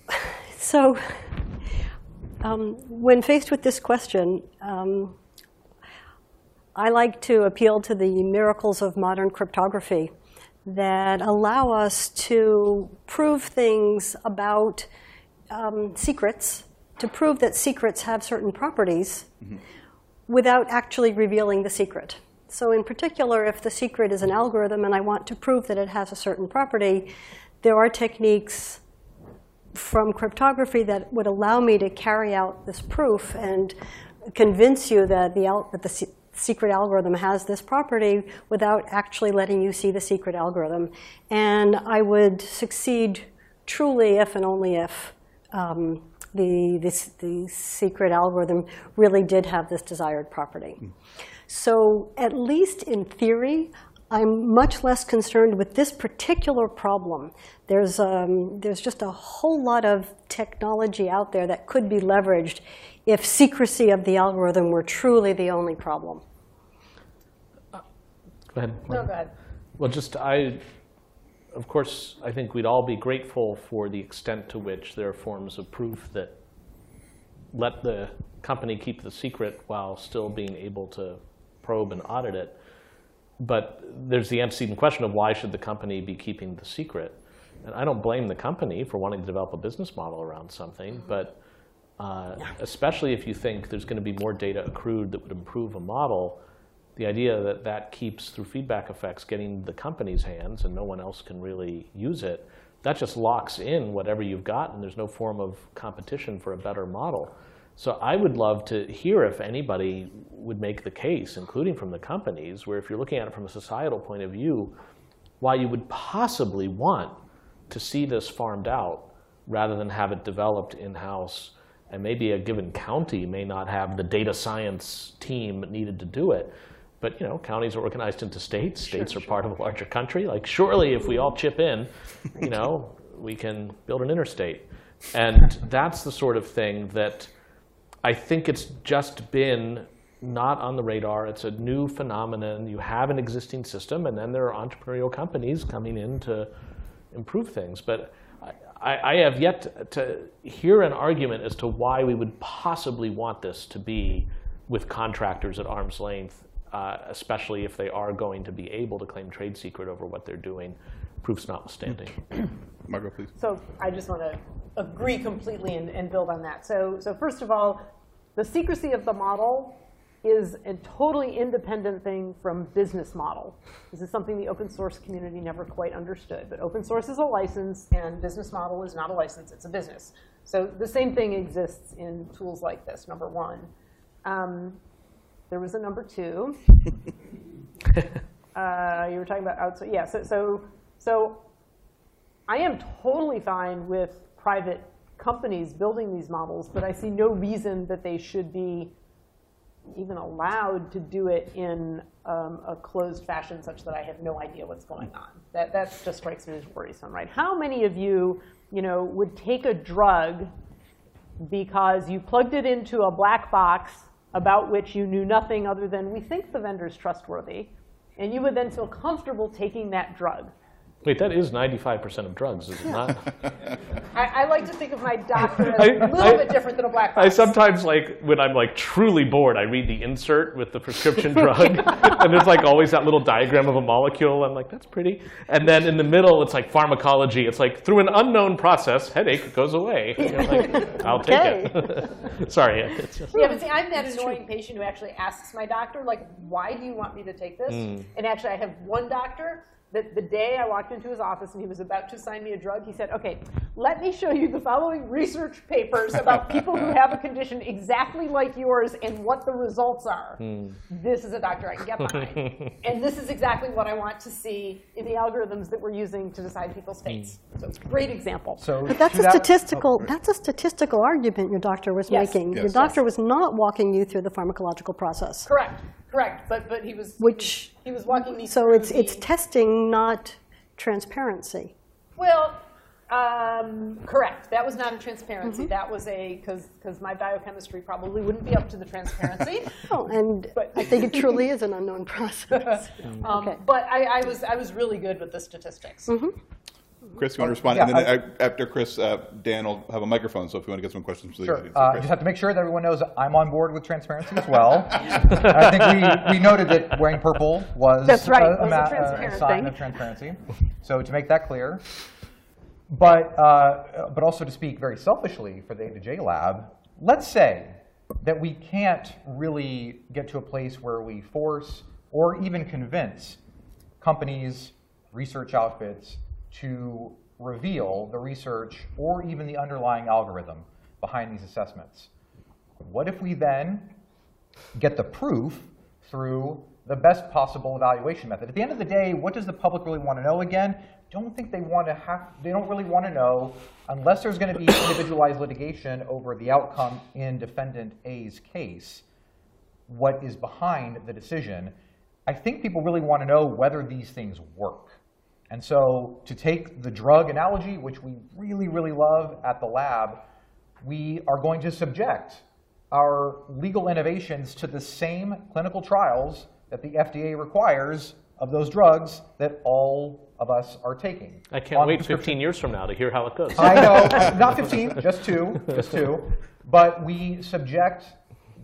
So, um, when faced with this question, um, I like to appeal to the miracles of modern cryptography that allow us to prove things about um, secrets to prove that secrets have certain properties mm-hmm. without actually revealing the secret. So in particular, if the secret is an algorithm and I want to prove that it has a certain property, there are techniques from cryptography that would allow me to carry out this proof and convince you that the, that the secret algorithm has this property without actually letting you see the secret algorithm. And I would succeed truly if and only if um, the, this, the secret algorithm really did have this desired property. Mm. So at least in theory, I'm much less concerned with this particular problem. There's, um, there's just a whole lot of technology out there that could be leveraged if secrecy of the algorithm were truly the only problem. Uh, go ahead. No, go ahead. Well, just I of course, I think we'd all be grateful for the extent to which there are forms of proof that let the company keep the secret while still being able to probe and audit it. But there's the antecedent question of why should the company be keeping the secret? And I don't blame the company for wanting to develop a business model around something, but uh, especially if you think there's going to be more data accrued that would improve a model, the idea that that keeps, through feedback effects, getting the company's hands and no one else can really use it, that just locks in whatever you've got and there's no form of competition for a better model. So I would love to hear if anybody would make the case, including from the companies, where if you're looking at it from a societal point of view, why you would possibly want to see this farmed out rather than have it developed in-house and maybe a given county may not have the data science team needed to do it. But you know, counties are organized into states. States sure, are sure. part of a larger country. Like surely, if we all chip in, you know, we can build an interstate. And that's the sort of thing that I think it's just been not on the radar. It's a new phenomenon. You have an existing system, and then there are entrepreneurial companies coming in to improve things. But I, I have yet to hear an argument as to why we would possibly want this to be with contractors at arm's length, uh, especially if they are going to be able to claim trade secret over what they're doing, proofs notwithstanding. Margo, please. So I just want to agree completely and, and build on that. So, so first of all, the secrecy of the model is a totally independent thing from business model. This is something the open source community never quite understood. But open source is a license, and business model is not a license, it's a business. So the same thing exists in tools like this, number one. Um, there was a number two. uh, you were talking about outsourcing. Yeah, so, so, so I am totally fine with private companies building these models, but I see no reason that they should be even allowed to do it in um, a closed fashion such that I have no idea what's going on. That, that just strikes me as worrisome, right? How many of you, you know, would take a drug because you plugged it into a black box about which you knew nothing other than we think the vendor's trustworthy, and you would then feel comfortable taking that drug? Wait, that is 95% of drugs, is it not? I, I like to think of my doctor as I- little I- bit different than a black box. I sometimes like when I'm like truly bored, I read the insert with the prescription drug, and there's like always that little diagram of a molecule. I'm like, that's pretty. And then in the middle, it's like pharmacology. It's like through an unknown process, headache goes away. And you're like, I'll take it. Sorry, it's just. Yeah, but see, I'm that annoying patient who actually asks my doctor, like, why do you want me to take this? Mm. And actually, I have one doctor that the day I walked into his office and he was about to sign me a drug, he said, okay, let me show you the following research papers about people who have a condition exactly like yours and what the results are. Hmm. This is a doctor I can get behind. and this is exactly what I want to see in the algorithms that we're using to decide people's hmm. fates. So it's a great example. So But that's a that- statistical, oh, that's a statistical argument your doctor was Yes. making. Your Yes. doctor was not walking you through the pharmacological process, Correct, correct. But, but he was, which, he was walking me so through it's, it's the- testing, not transparency. Well, um, correct. That was not a transparency. Mm-hmm. That was a, because my biochemistry probably wouldn't be up to the transparency. Oh, and But- I think it truly is an unknown process. Um, Okay. But I, I, was, I was really good with the statistics. Mm-hmm. Chris, you want to respond? Yeah, and then I- after Chris, uh, Dan will have a microphone. So if you want to get some questions, please. Sure. Chris. Uh, just have to make sure that everyone knows I'm on board with transparency as well. I think we, we noted that wearing purple was That's right, a, was a ma- transparent a sign thing. of transparency. So to make that clear, but uh, but also to speak very selfishly for the A to J Lab, let's say that we can't really get to a place where we force or even convince companies, research outfits to reveal the research or even the underlying algorithm behind these assessments. What if we then get the proof through the best possible evaluation method? At the end of the day, what does the public really want to know again? Don't think they want to have, they don't really want to know unless there's going to be individualized litigation over the outcome in defendant A's case what is behind the decision. I think people really want to know whether these things work. And so to take the drug analogy, which we really, really love at the lab, we are going to subject our legal innovations to the same clinical trials that the FDA requires of those drugs that all of us are taking. I can't wait 15 years from now to hear how it goes. I know, not 15, just two, just two. But we subject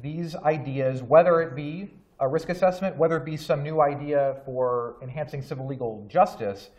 these ideas, whether it be a risk assessment, whether it be some new idea for enhancing civil legal justice,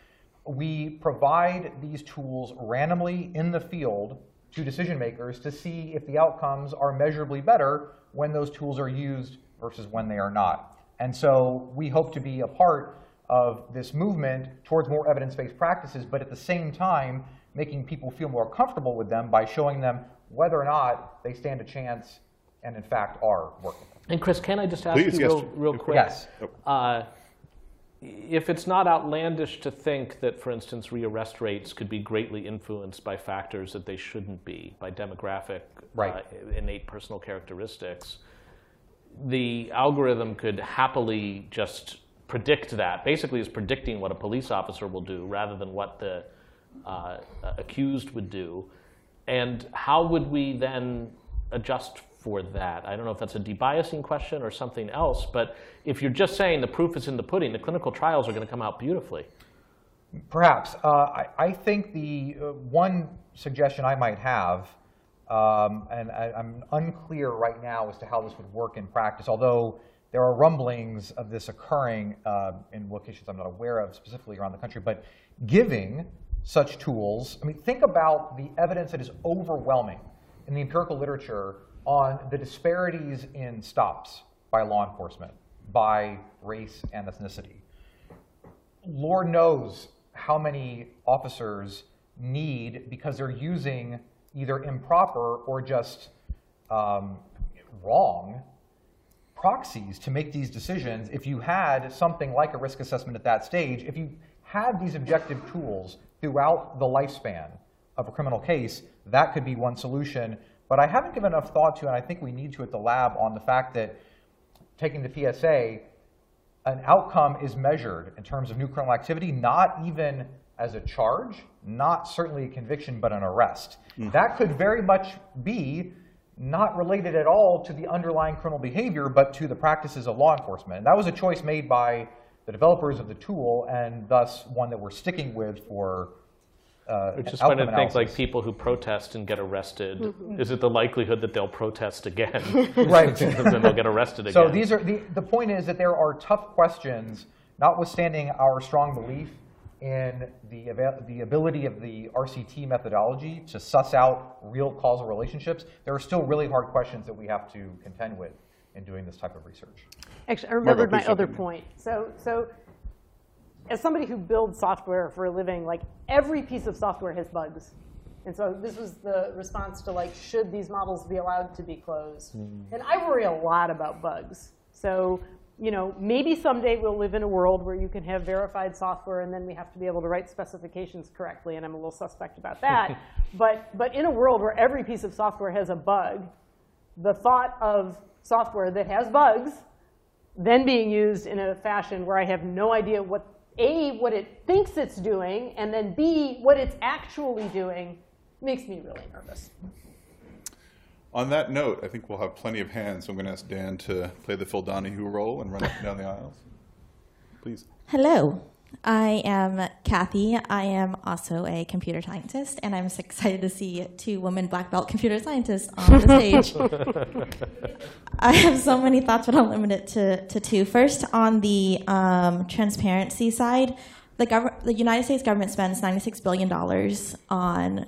we provide these tools randomly in the field to decision makers to see if the outcomes are measurably better when those tools are used versus when they are not. And so we hope to be a part of this movement towards more evidence-based practices, but at the same time, making people feel more comfortable with them by showing them whether or not they stand a chance and in fact are working. And Chris, can I just ask Please, you yes. real, real quick? Yes. Uh, if it's not outlandish to think that, for instance, rearrest rates could be greatly influenced by factors that they shouldn't be, by demographic, Right. uh, innate personal characteristics, the algorithm could happily just predict that. Basically, is predicting what a police officer will do rather than what the uh, accused would do. and how would we then adjust for that? I don't know if that's a debiasing question or something else, but if you're just saying the proof is in the pudding, the clinical trials are going to come out beautifully. Perhaps. Uh, I, I think the uh, one suggestion I might have, um, and I, I'm unclear right now as to how this would work in practice, although there are rumblings of this occurring uh, in locations I'm not aware of specifically around the country, but giving such tools, I mean, think about the evidence that is overwhelming in the empirical literature on the disparities in stops by law enforcement, by race and ethnicity. Lord knows how many officers need because they're using either improper or just um, wrong proxies to make these decisions. If you had something like a risk assessment at that stage, if you had these objective tools throughout the lifespan of a criminal case, that could be one solution. But I haven't given enough thought to, and I think we need to at the lab, on the fact that taking the PSA, an outcome is measured in terms of new criminal activity, not even as a charge, not certainly a conviction, but an arrest. That could very much be not related at all to the underlying criminal behavior, but to the practices of law enforcement. And that was a choice made by the developers of the tool, and thus one that we're sticking with for uh, Which is outcome funny to think like people who protest and get arrested, is it the likelihood that they'll protest again? Right. then they'll get arrested again. So these are the, the point is that there are tough questions, notwithstanding our strong belief in the, the ability of the RCT methodology to suss out real causal relationships. There are still really hard questions that we have to contend with in doing this type of research. Actually, I remembered please my other point. So, so as somebody who builds software for a living, like every piece of software has bugs. And so this was the response to like, should these models be allowed to be closed? And I worry a lot about bugs. So, you know, maybe someday we'll live in a world where you can have verified software and then we have to be able to write specifications correctly, and I'm a little suspect about that. but, but in a world where every piece of software has a bug, the thought of software that has bugs then being used in a fashion where I have no idea what A, what it thinks it's doing, and then B, what it's actually doing, makes me really nervous. On that note, I think we'll have plenty of hands, so I'm going to ask Dan to play the Phil Donahue role and run up and down the aisles. Please. Hello, I am Kathy. I am also a computer scientist, and I'm so excited to see two women black belt computer scientists on the stage. I have so many thoughts, but I'll limit it to, to two. First, on the um, transparency side, the, gov- the United States government spends $96 billion on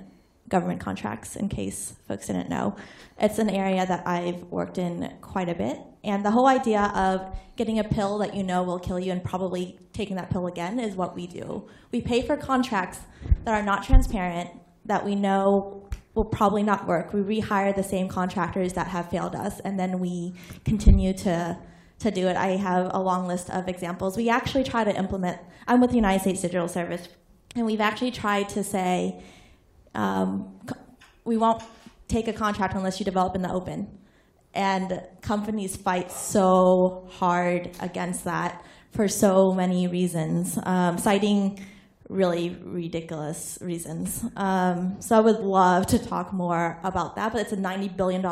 government contracts, in case folks didn't know. It's an area that I've worked in quite a bit. And the whole idea of getting a pill that you know will kill you and probably taking that pill again is what we do. We pay for contracts that are not transparent, that we know will probably not work. We rehire the same contractors that have failed us, and then we continue to to do it. I have a long list of examples. We actually try to implement. I'm with the United States Digital Service, and we've actually tried to say um, we won't take a contract unless you develop in the open. And companies fight so hard against that for so many reasons, um, citing really ridiculous reasons. Um, so I would love to talk more about that, but it's a $90 billion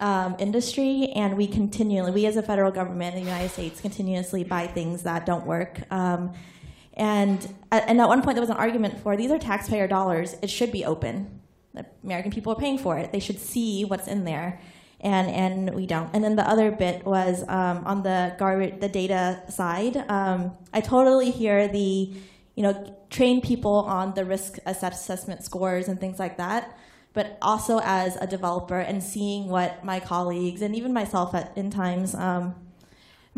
um, industry, and we continually, we as a federal government in the United States, continuously buy things that don't work. And, at- and at one point, there was an argument for these are taxpayer dollars, it should be open. The American people are paying for it, they should see what's in there. And, and we don't. And then the other bit was um, on the garbage, the data side. Um, I totally hear the, you know, train people on the risk assessment scores and things like that but also as a developer and seeing what my colleagues and even myself at in times um,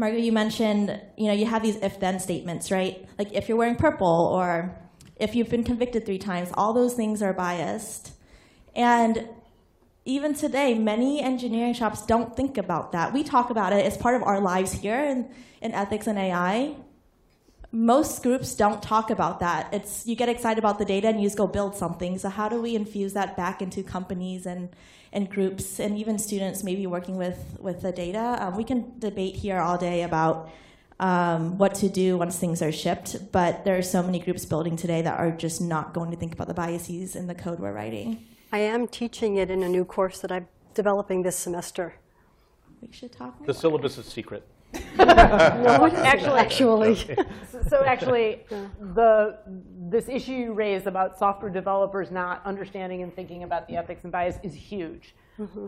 margo you mentioned you know you have these if then statements right like if you're wearing purple or if you've been convicted three times all those things are biased and even today many engineering shops don't think about that we talk about it as part of our lives here in, in ethics and ai most groups don't talk about that. It's you get excited about the data and you just go build something. So how do we infuse that back into companies and and groups and even students maybe working with with the data? Um, we can debate here all day about um, what to do once things are shipped, but there are so many groups building today that are just not going to think about the biases in the code we're writing. I am teaching it in a new course that I'm developing this semester. We should talk more. The syllabus is secret. Actually, Actually, So actually, the, this issue you raised about software developers not understanding and thinking about the ethics and bias is huge.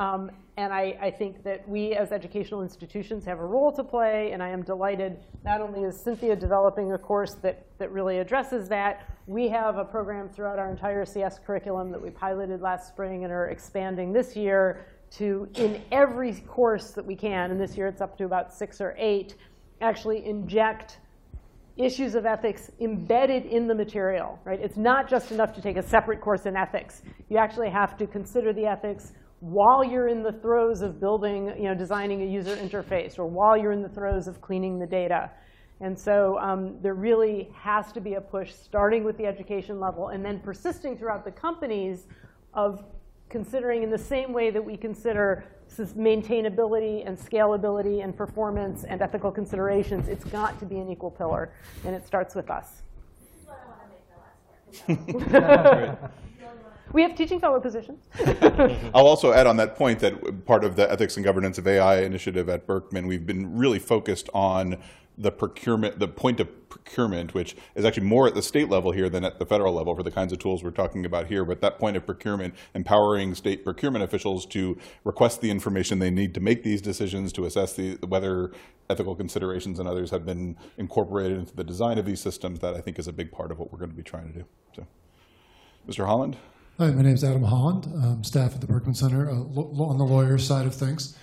Um, and I, I think that we as educational institutions have a role to play, and I am delighted, not only is Cynthia developing a course that, that really addresses that, we have a program throughout our entire CS curriculum that we piloted last spring and are expanding this year to, in every course that we can, and this year it's up to about six or eight, actually inject issues of ethics embedded in the material, right? It's not just enough to take a separate course in ethics. You actually have to consider the ethics while you're in the throes of building, you know, designing a user interface, or while you're in the throes of cleaning the data. And so um, there really has to be a push, starting with the education level, and then persisting throughout the companies of considering in the same way that we consider maintainability and scalability and performance and ethical considerations, it's got to be an equal pillar, and it starts with us. We have teaching fellow positions. I'll also add on that point that part of the ethics and governance of AI initiative at Berkman, we've been really focused on the procurement, the point of procurement, which is actually more at the state level here than at the federal level for the kinds of tools we're talking about here. But that point of procurement, empowering state procurement officials to request the information they need to make these decisions, to assess the, whether ethical considerations and others have been incorporated into the design of these systems, that I think is a big part of what we're going to be trying to do. So, Mr. Holland? Hi, my name is Adam Holland, um, staff at the Berkman Center uh, on the lawyer side of things.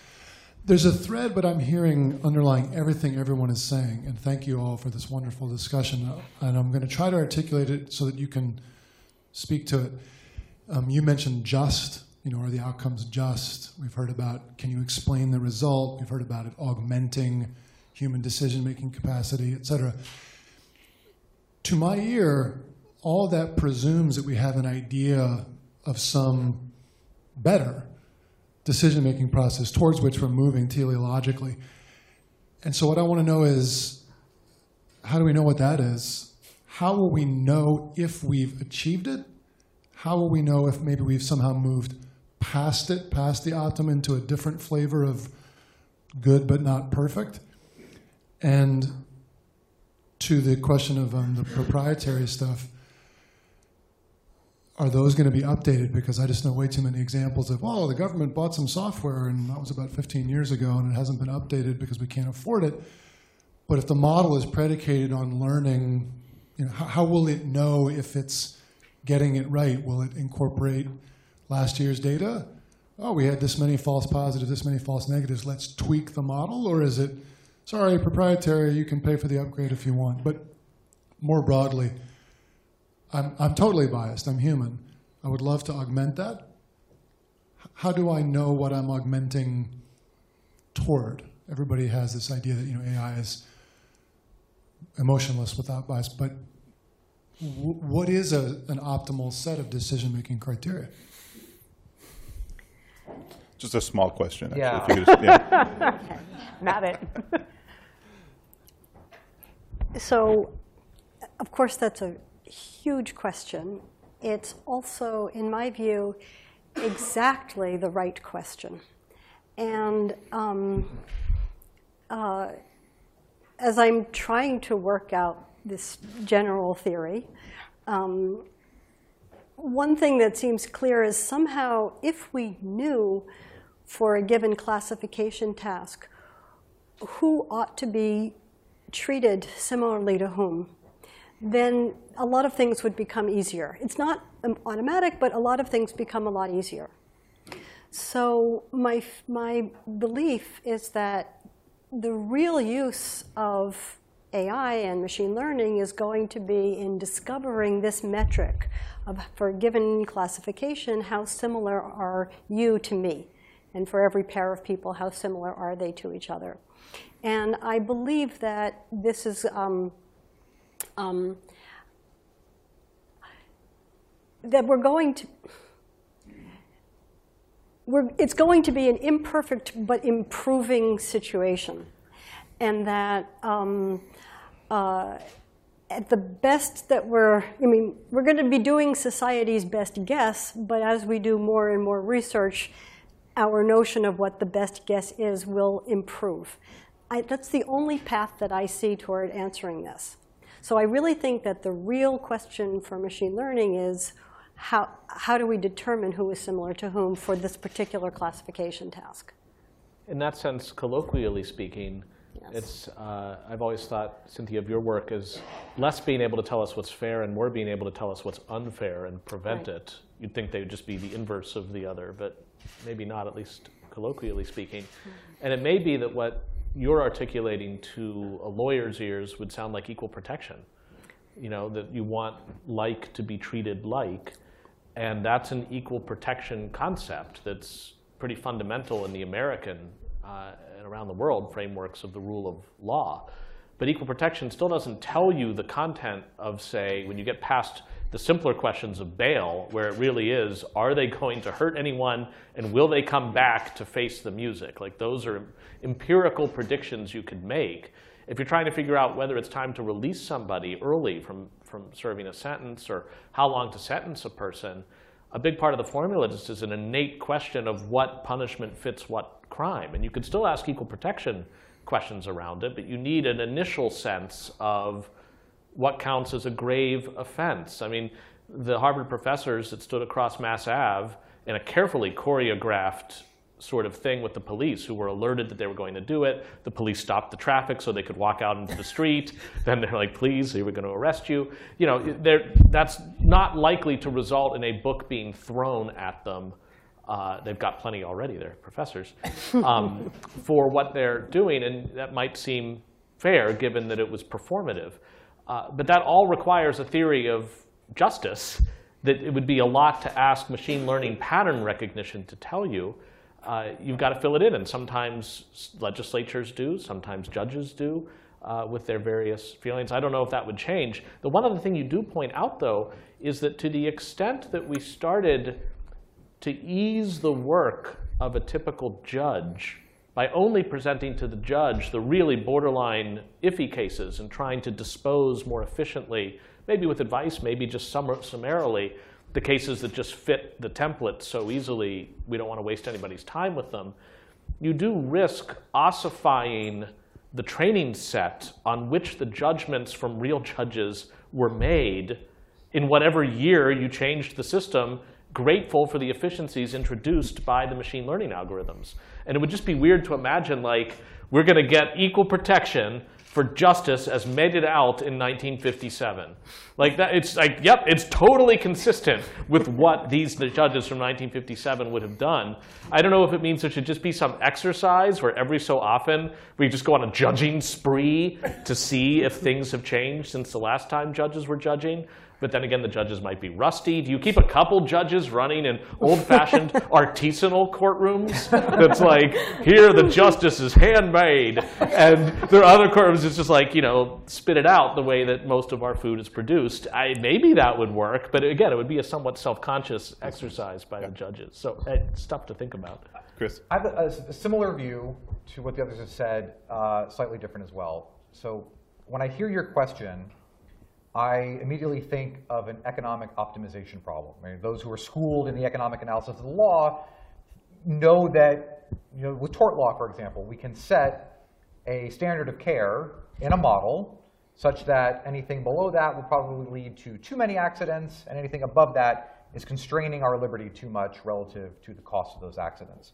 There's a thread, but I'm hearing underlying everything everyone is saying, and thank you all for this wonderful discussion. Uh, And I'm going to try to articulate it so that you can speak to it. Um, you mentioned just, you know, are the outcomes just? We've heard about can you explain the result? We've heard about it augmenting human decision making capacity, et cetera. To my ear, all that presumes that we have an idea of some better decision making process towards which we're moving teleologically. And so, what I want to know is how do we know what that is? How will we know if we've achieved it? How will we know if maybe we've somehow moved past it, past the optimum, into a different flavor of good but not perfect? And to the question of um, the proprietary stuff, are those going to be updated? Because I just know way too many examples of, oh, the government bought some software and that was about 15 years ago and it hasn't been updated because we can't afford it. But if the model is predicated on learning, you know, how, how will it know if it's getting it right? Will it incorporate last year's data? Oh, we had this many false positives, this many false negatives. Let's tweak the model, or is it, sorry, proprietary? You can pay for the upgrade if you want. But more broadly, I'm, I'm totally biased. I'm human. I would love to augment that. How do I know what I'm augmenting toward? Everybody has this idea that you know AI is emotionless without bias, but w- what is a, an optimal set of decision-making criteria? Just a small question, actually. Yeah. If you could just, yeah. Not it. So, of course, that's a huge question. It's also, in my view, exactly the right question. And um, uh, as I'm trying to work out this general theory, um, one thing that seems clear is somehow if we knew for a given classification task who ought to be treated similarly to whom, then a lot of things would become easier. It's not um, automatic, but a lot of things become a lot easier. So my, my belief is that the real use of AI and machine learning is going to be in discovering this metric of, for a given classification, how similar are you to me? And for every pair of people, how similar are they to each other? And I believe that this is um, um, that we're going to we're, it's going to be an imperfect but improving situation, and that um, uh, at the best that we're, I mean, we're going to be doing society's best guess, but as we do more and more research, our notion of what the best guess is will improve. I, that's the only path that I see toward answering this. So I really think that the real question for machine learning is how, how do we determine who is similar to whom for this particular classification task? In that sense, colloquially speaking, Yes. it's, uh, I've always thought, Cynthia, of your work is less being able to tell us what's fair and more being able to tell us what's unfair and prevent Right. it. You'd think they would just be the inverse of the other, but maybe not, at least colloquially speaking. And it may be that what you're articulating to a lawyer's ears would sound like equal protection. You know, that you want like to be treated like. And that's an equal protection concept that's pretty fundamental in the American uh, and around the world frameworks of the rule of law. But equal protection still doesn't tell you the content of, say, when you get past the simpler questions of bail, where it really is, are they going to hurt anyone and will they come back to face the music? Like those are empirical predictions you could make. If you're trying to figure out whether it's time to release somebody early from, from serving a sentence or how long to sentence a person, a big part of the formula just is an innate question of what punishment fits what crime. And you could still ask equal protection questions around it, but you need an initial sense of what counts as a grave offense. I mean, the Harvard professors that stood across Mass Ave in a carefully choreographed sort of thing with the police who were alerted that they were going to do it. The police stopped the traffic so they could walk out into the street. then they're like, please, we were going to arrest you. You know, that's not likely to result in a book being thrown at them. Uh, they've got plenty already, they're professors, um, for what they're doing. And that might seem fair given that it was performative. Uh, but that all requires a theory of justice that it would be a lot to ask machine learning pattern recognition to tell you. Uh, you've got to fill it in, and sometimes legislatures do, sometimes judges do, uh, with their various feelings. I don't know if that would change. The one other thing you do point out, though, is that to the extent that we started to ease the work of a typical judge by only presenting to the judge the really borderline iffy cases and trying to dispose more efficiently, maybe with advice, maybe just summa- summarily, the cases that just fit the template so easily we don't want to waste anybody's time with them, you do risk ossifying the training set on which the judgments from real judges were made in whatever year you changed the system, grateful for the efficiencies introduced by the machine learning algorithms. And it would just be weird to imagine like we're going to get equal protection for justice as meted out in 1957. Like that, it's like, yep, it's totally consistent with what these the judges from 1957 would have done. I don't know if it means there should just be some exercise where every so often we just go on a judging spree to see if things have changed since the last time judges were judging. But then again, the judges might be rusty. Do you keep a couple judges running in old-fashioned artisanal courtrooms? That's like, here the justice is handmade. And there are other courtrooms it's just like, you know, spit it out the way that most of our food is produced. I, maybe that would work, but again, it would be a somewhat self-conscious exercise by the judges. So eh, stuff to think about. Chris? I have a similar view to what the others have said, uh, slightly different as well. So when I hear your question, I immediately think of an economic optimization problem. I mean, those who are schooled in the economic analysis of the law know that, you know, with tort law, for example, we can set a standard of care in a model such that anything below that will probably lead to too many accidents, and anything above that is constraining our liberty too much relative to the cost of those accidents.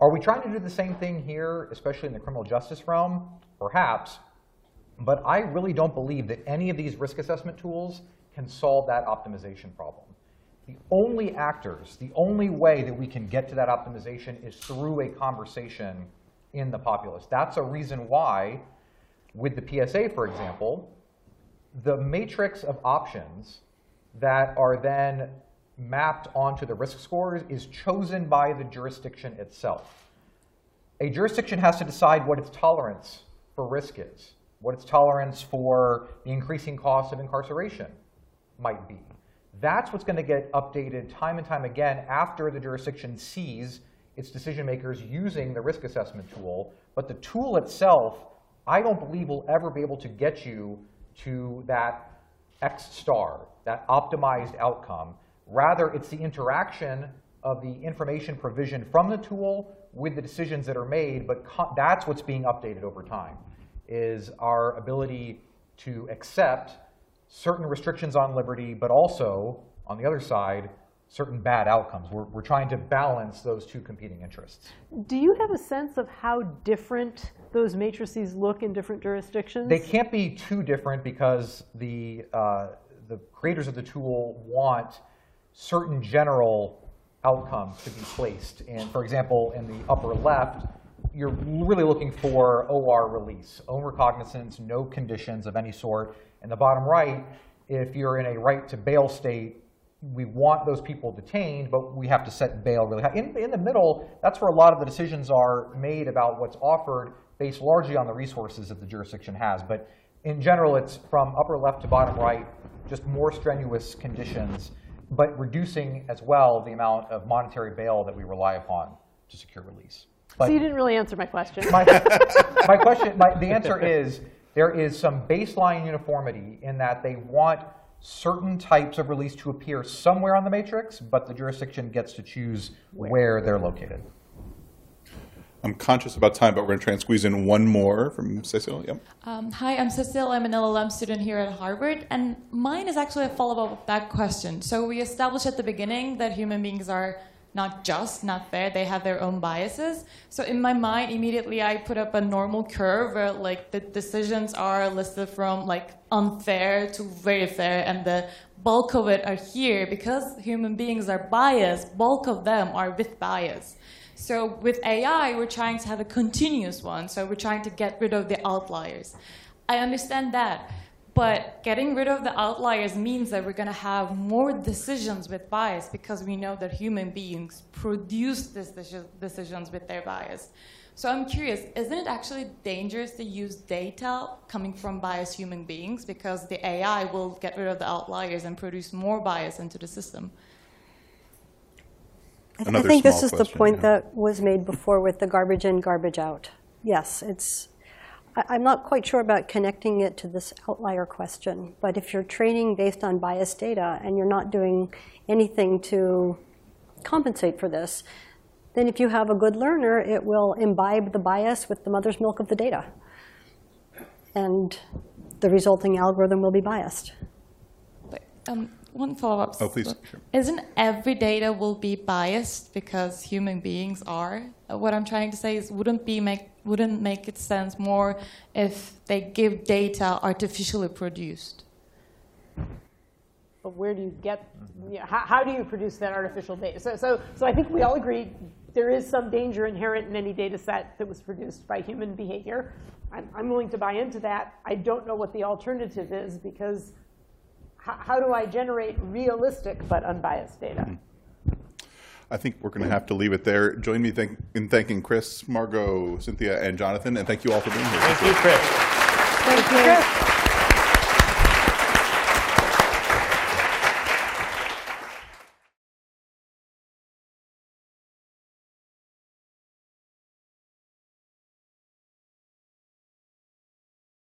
Are we trying to do the same thing here, especially in the criminal justice realm? Perhaps. But I really don't believe that any of these risk assessment tools can solve that optimization problem. The only actors, the only way that we can get to that optimization is through a conversation in the populace. That's a reason why, with the PSA, for example, the matrix of options that are then mapped onto the risk scores is chosen by the jurisdiction itself. A jurisdiction has to decide what its tolerance for risk is, what its tolerance for the increasing cost of incarceration might be. That's what's going to get updated time and time again after the jurisdiction sees its decision makers using the risk assessment tool. But the tool itself, I don't believe will ever be able to get you to that X star, that optimized outcome. Rather, it's the interaction of the information provision from the tool with the decisions that are made, but that's what's being updated over time, is our ability to accept certain restrictions on liberty, but also, on the other side, certain bad outcomes. We're, we're trying to balance those two competing interests. Do you have a sense of how different those matrices look in different jurisdictions? They can't be too different because the, uh, the creators of the tool want certain general outcomes to be placed. And for example, in the upper left, you're really looking for OR release, own recognizance, no conditions of any sort. In the bottom right, if you're in a right to bail state, we want those people detained, but we have to set bail really high. In, in the middle, that's where a lot of the decisions are made about what's offered based largely on the resources that the jurisdiction has. But in general, it's from upper left to bottom right, just more strenuous conditions, but reducing as well the amount of monetary bail that we rely upon to secure release. But so you didn't really answer my question. my, my question, my, the answer is there is some baseline uniformity in that they want certain types of release to appear somewhere on the matrix, but the jurisdiction gets to choose where they're located. I'm conscious about time, but we're going to try and squeeze in one more from Cecil. Yep. Um, hi, I'm Cecile. I'm an LLM student here at Harvard, and mine is actually a follow-up of that question. So we established at the beginning that human beings are not just, not fair. They have their own biases. So in my mind, immediately I put up a normal curve where like the decisions are listed from like unfair to very fair, and the bulk of it are here because human beings are biased. Bulk of them are with bias. So with AI, we're trying to have a continuous one. So we're trying to get rid of the outliers. I understand that. But getting rid of the outliers means that we're going to have more decisions with bias because we know that human beings produce these decisions with their bias. So I'm curious, isn't it actually dangerous to use data coming from biased human beings because the AI will get rid of the outliers and produce more bias into the system? I, th- I think this small is the point yeah. that was made before with the garbage in, garbage out. Yes, it's. I'm not quite sure about connecting it to this outlier question, but if you're training based on biased data and you're not doing anything to compensate for this, then if you have a good learner, it will imbibe the bias with the mother's milk of the data. And the resulting algorithm will be biased. But, um, one follow-up. Oh, please, sure. Isn't every data will be biased because human beings are? What I'm trying to say is, wouldn't be make wouldn't make it sense more if they give data artificially produced? But where do you get, you know, how, how do you produce that artificial data? So, so, so I think we all agree there is some danger inherent in any data set that was produced by human behavior. I'm, I'm willing to buy into that. I don't know what the alternative is because how, how do I generate realistic but unbiased data? Mm-hmm. I think we're going to have to leave it there. Join me thank- in thanking Chris, Margo, Cynthia, and Jonathan, and thank you all for being here. Thank you, Chris. Thank you.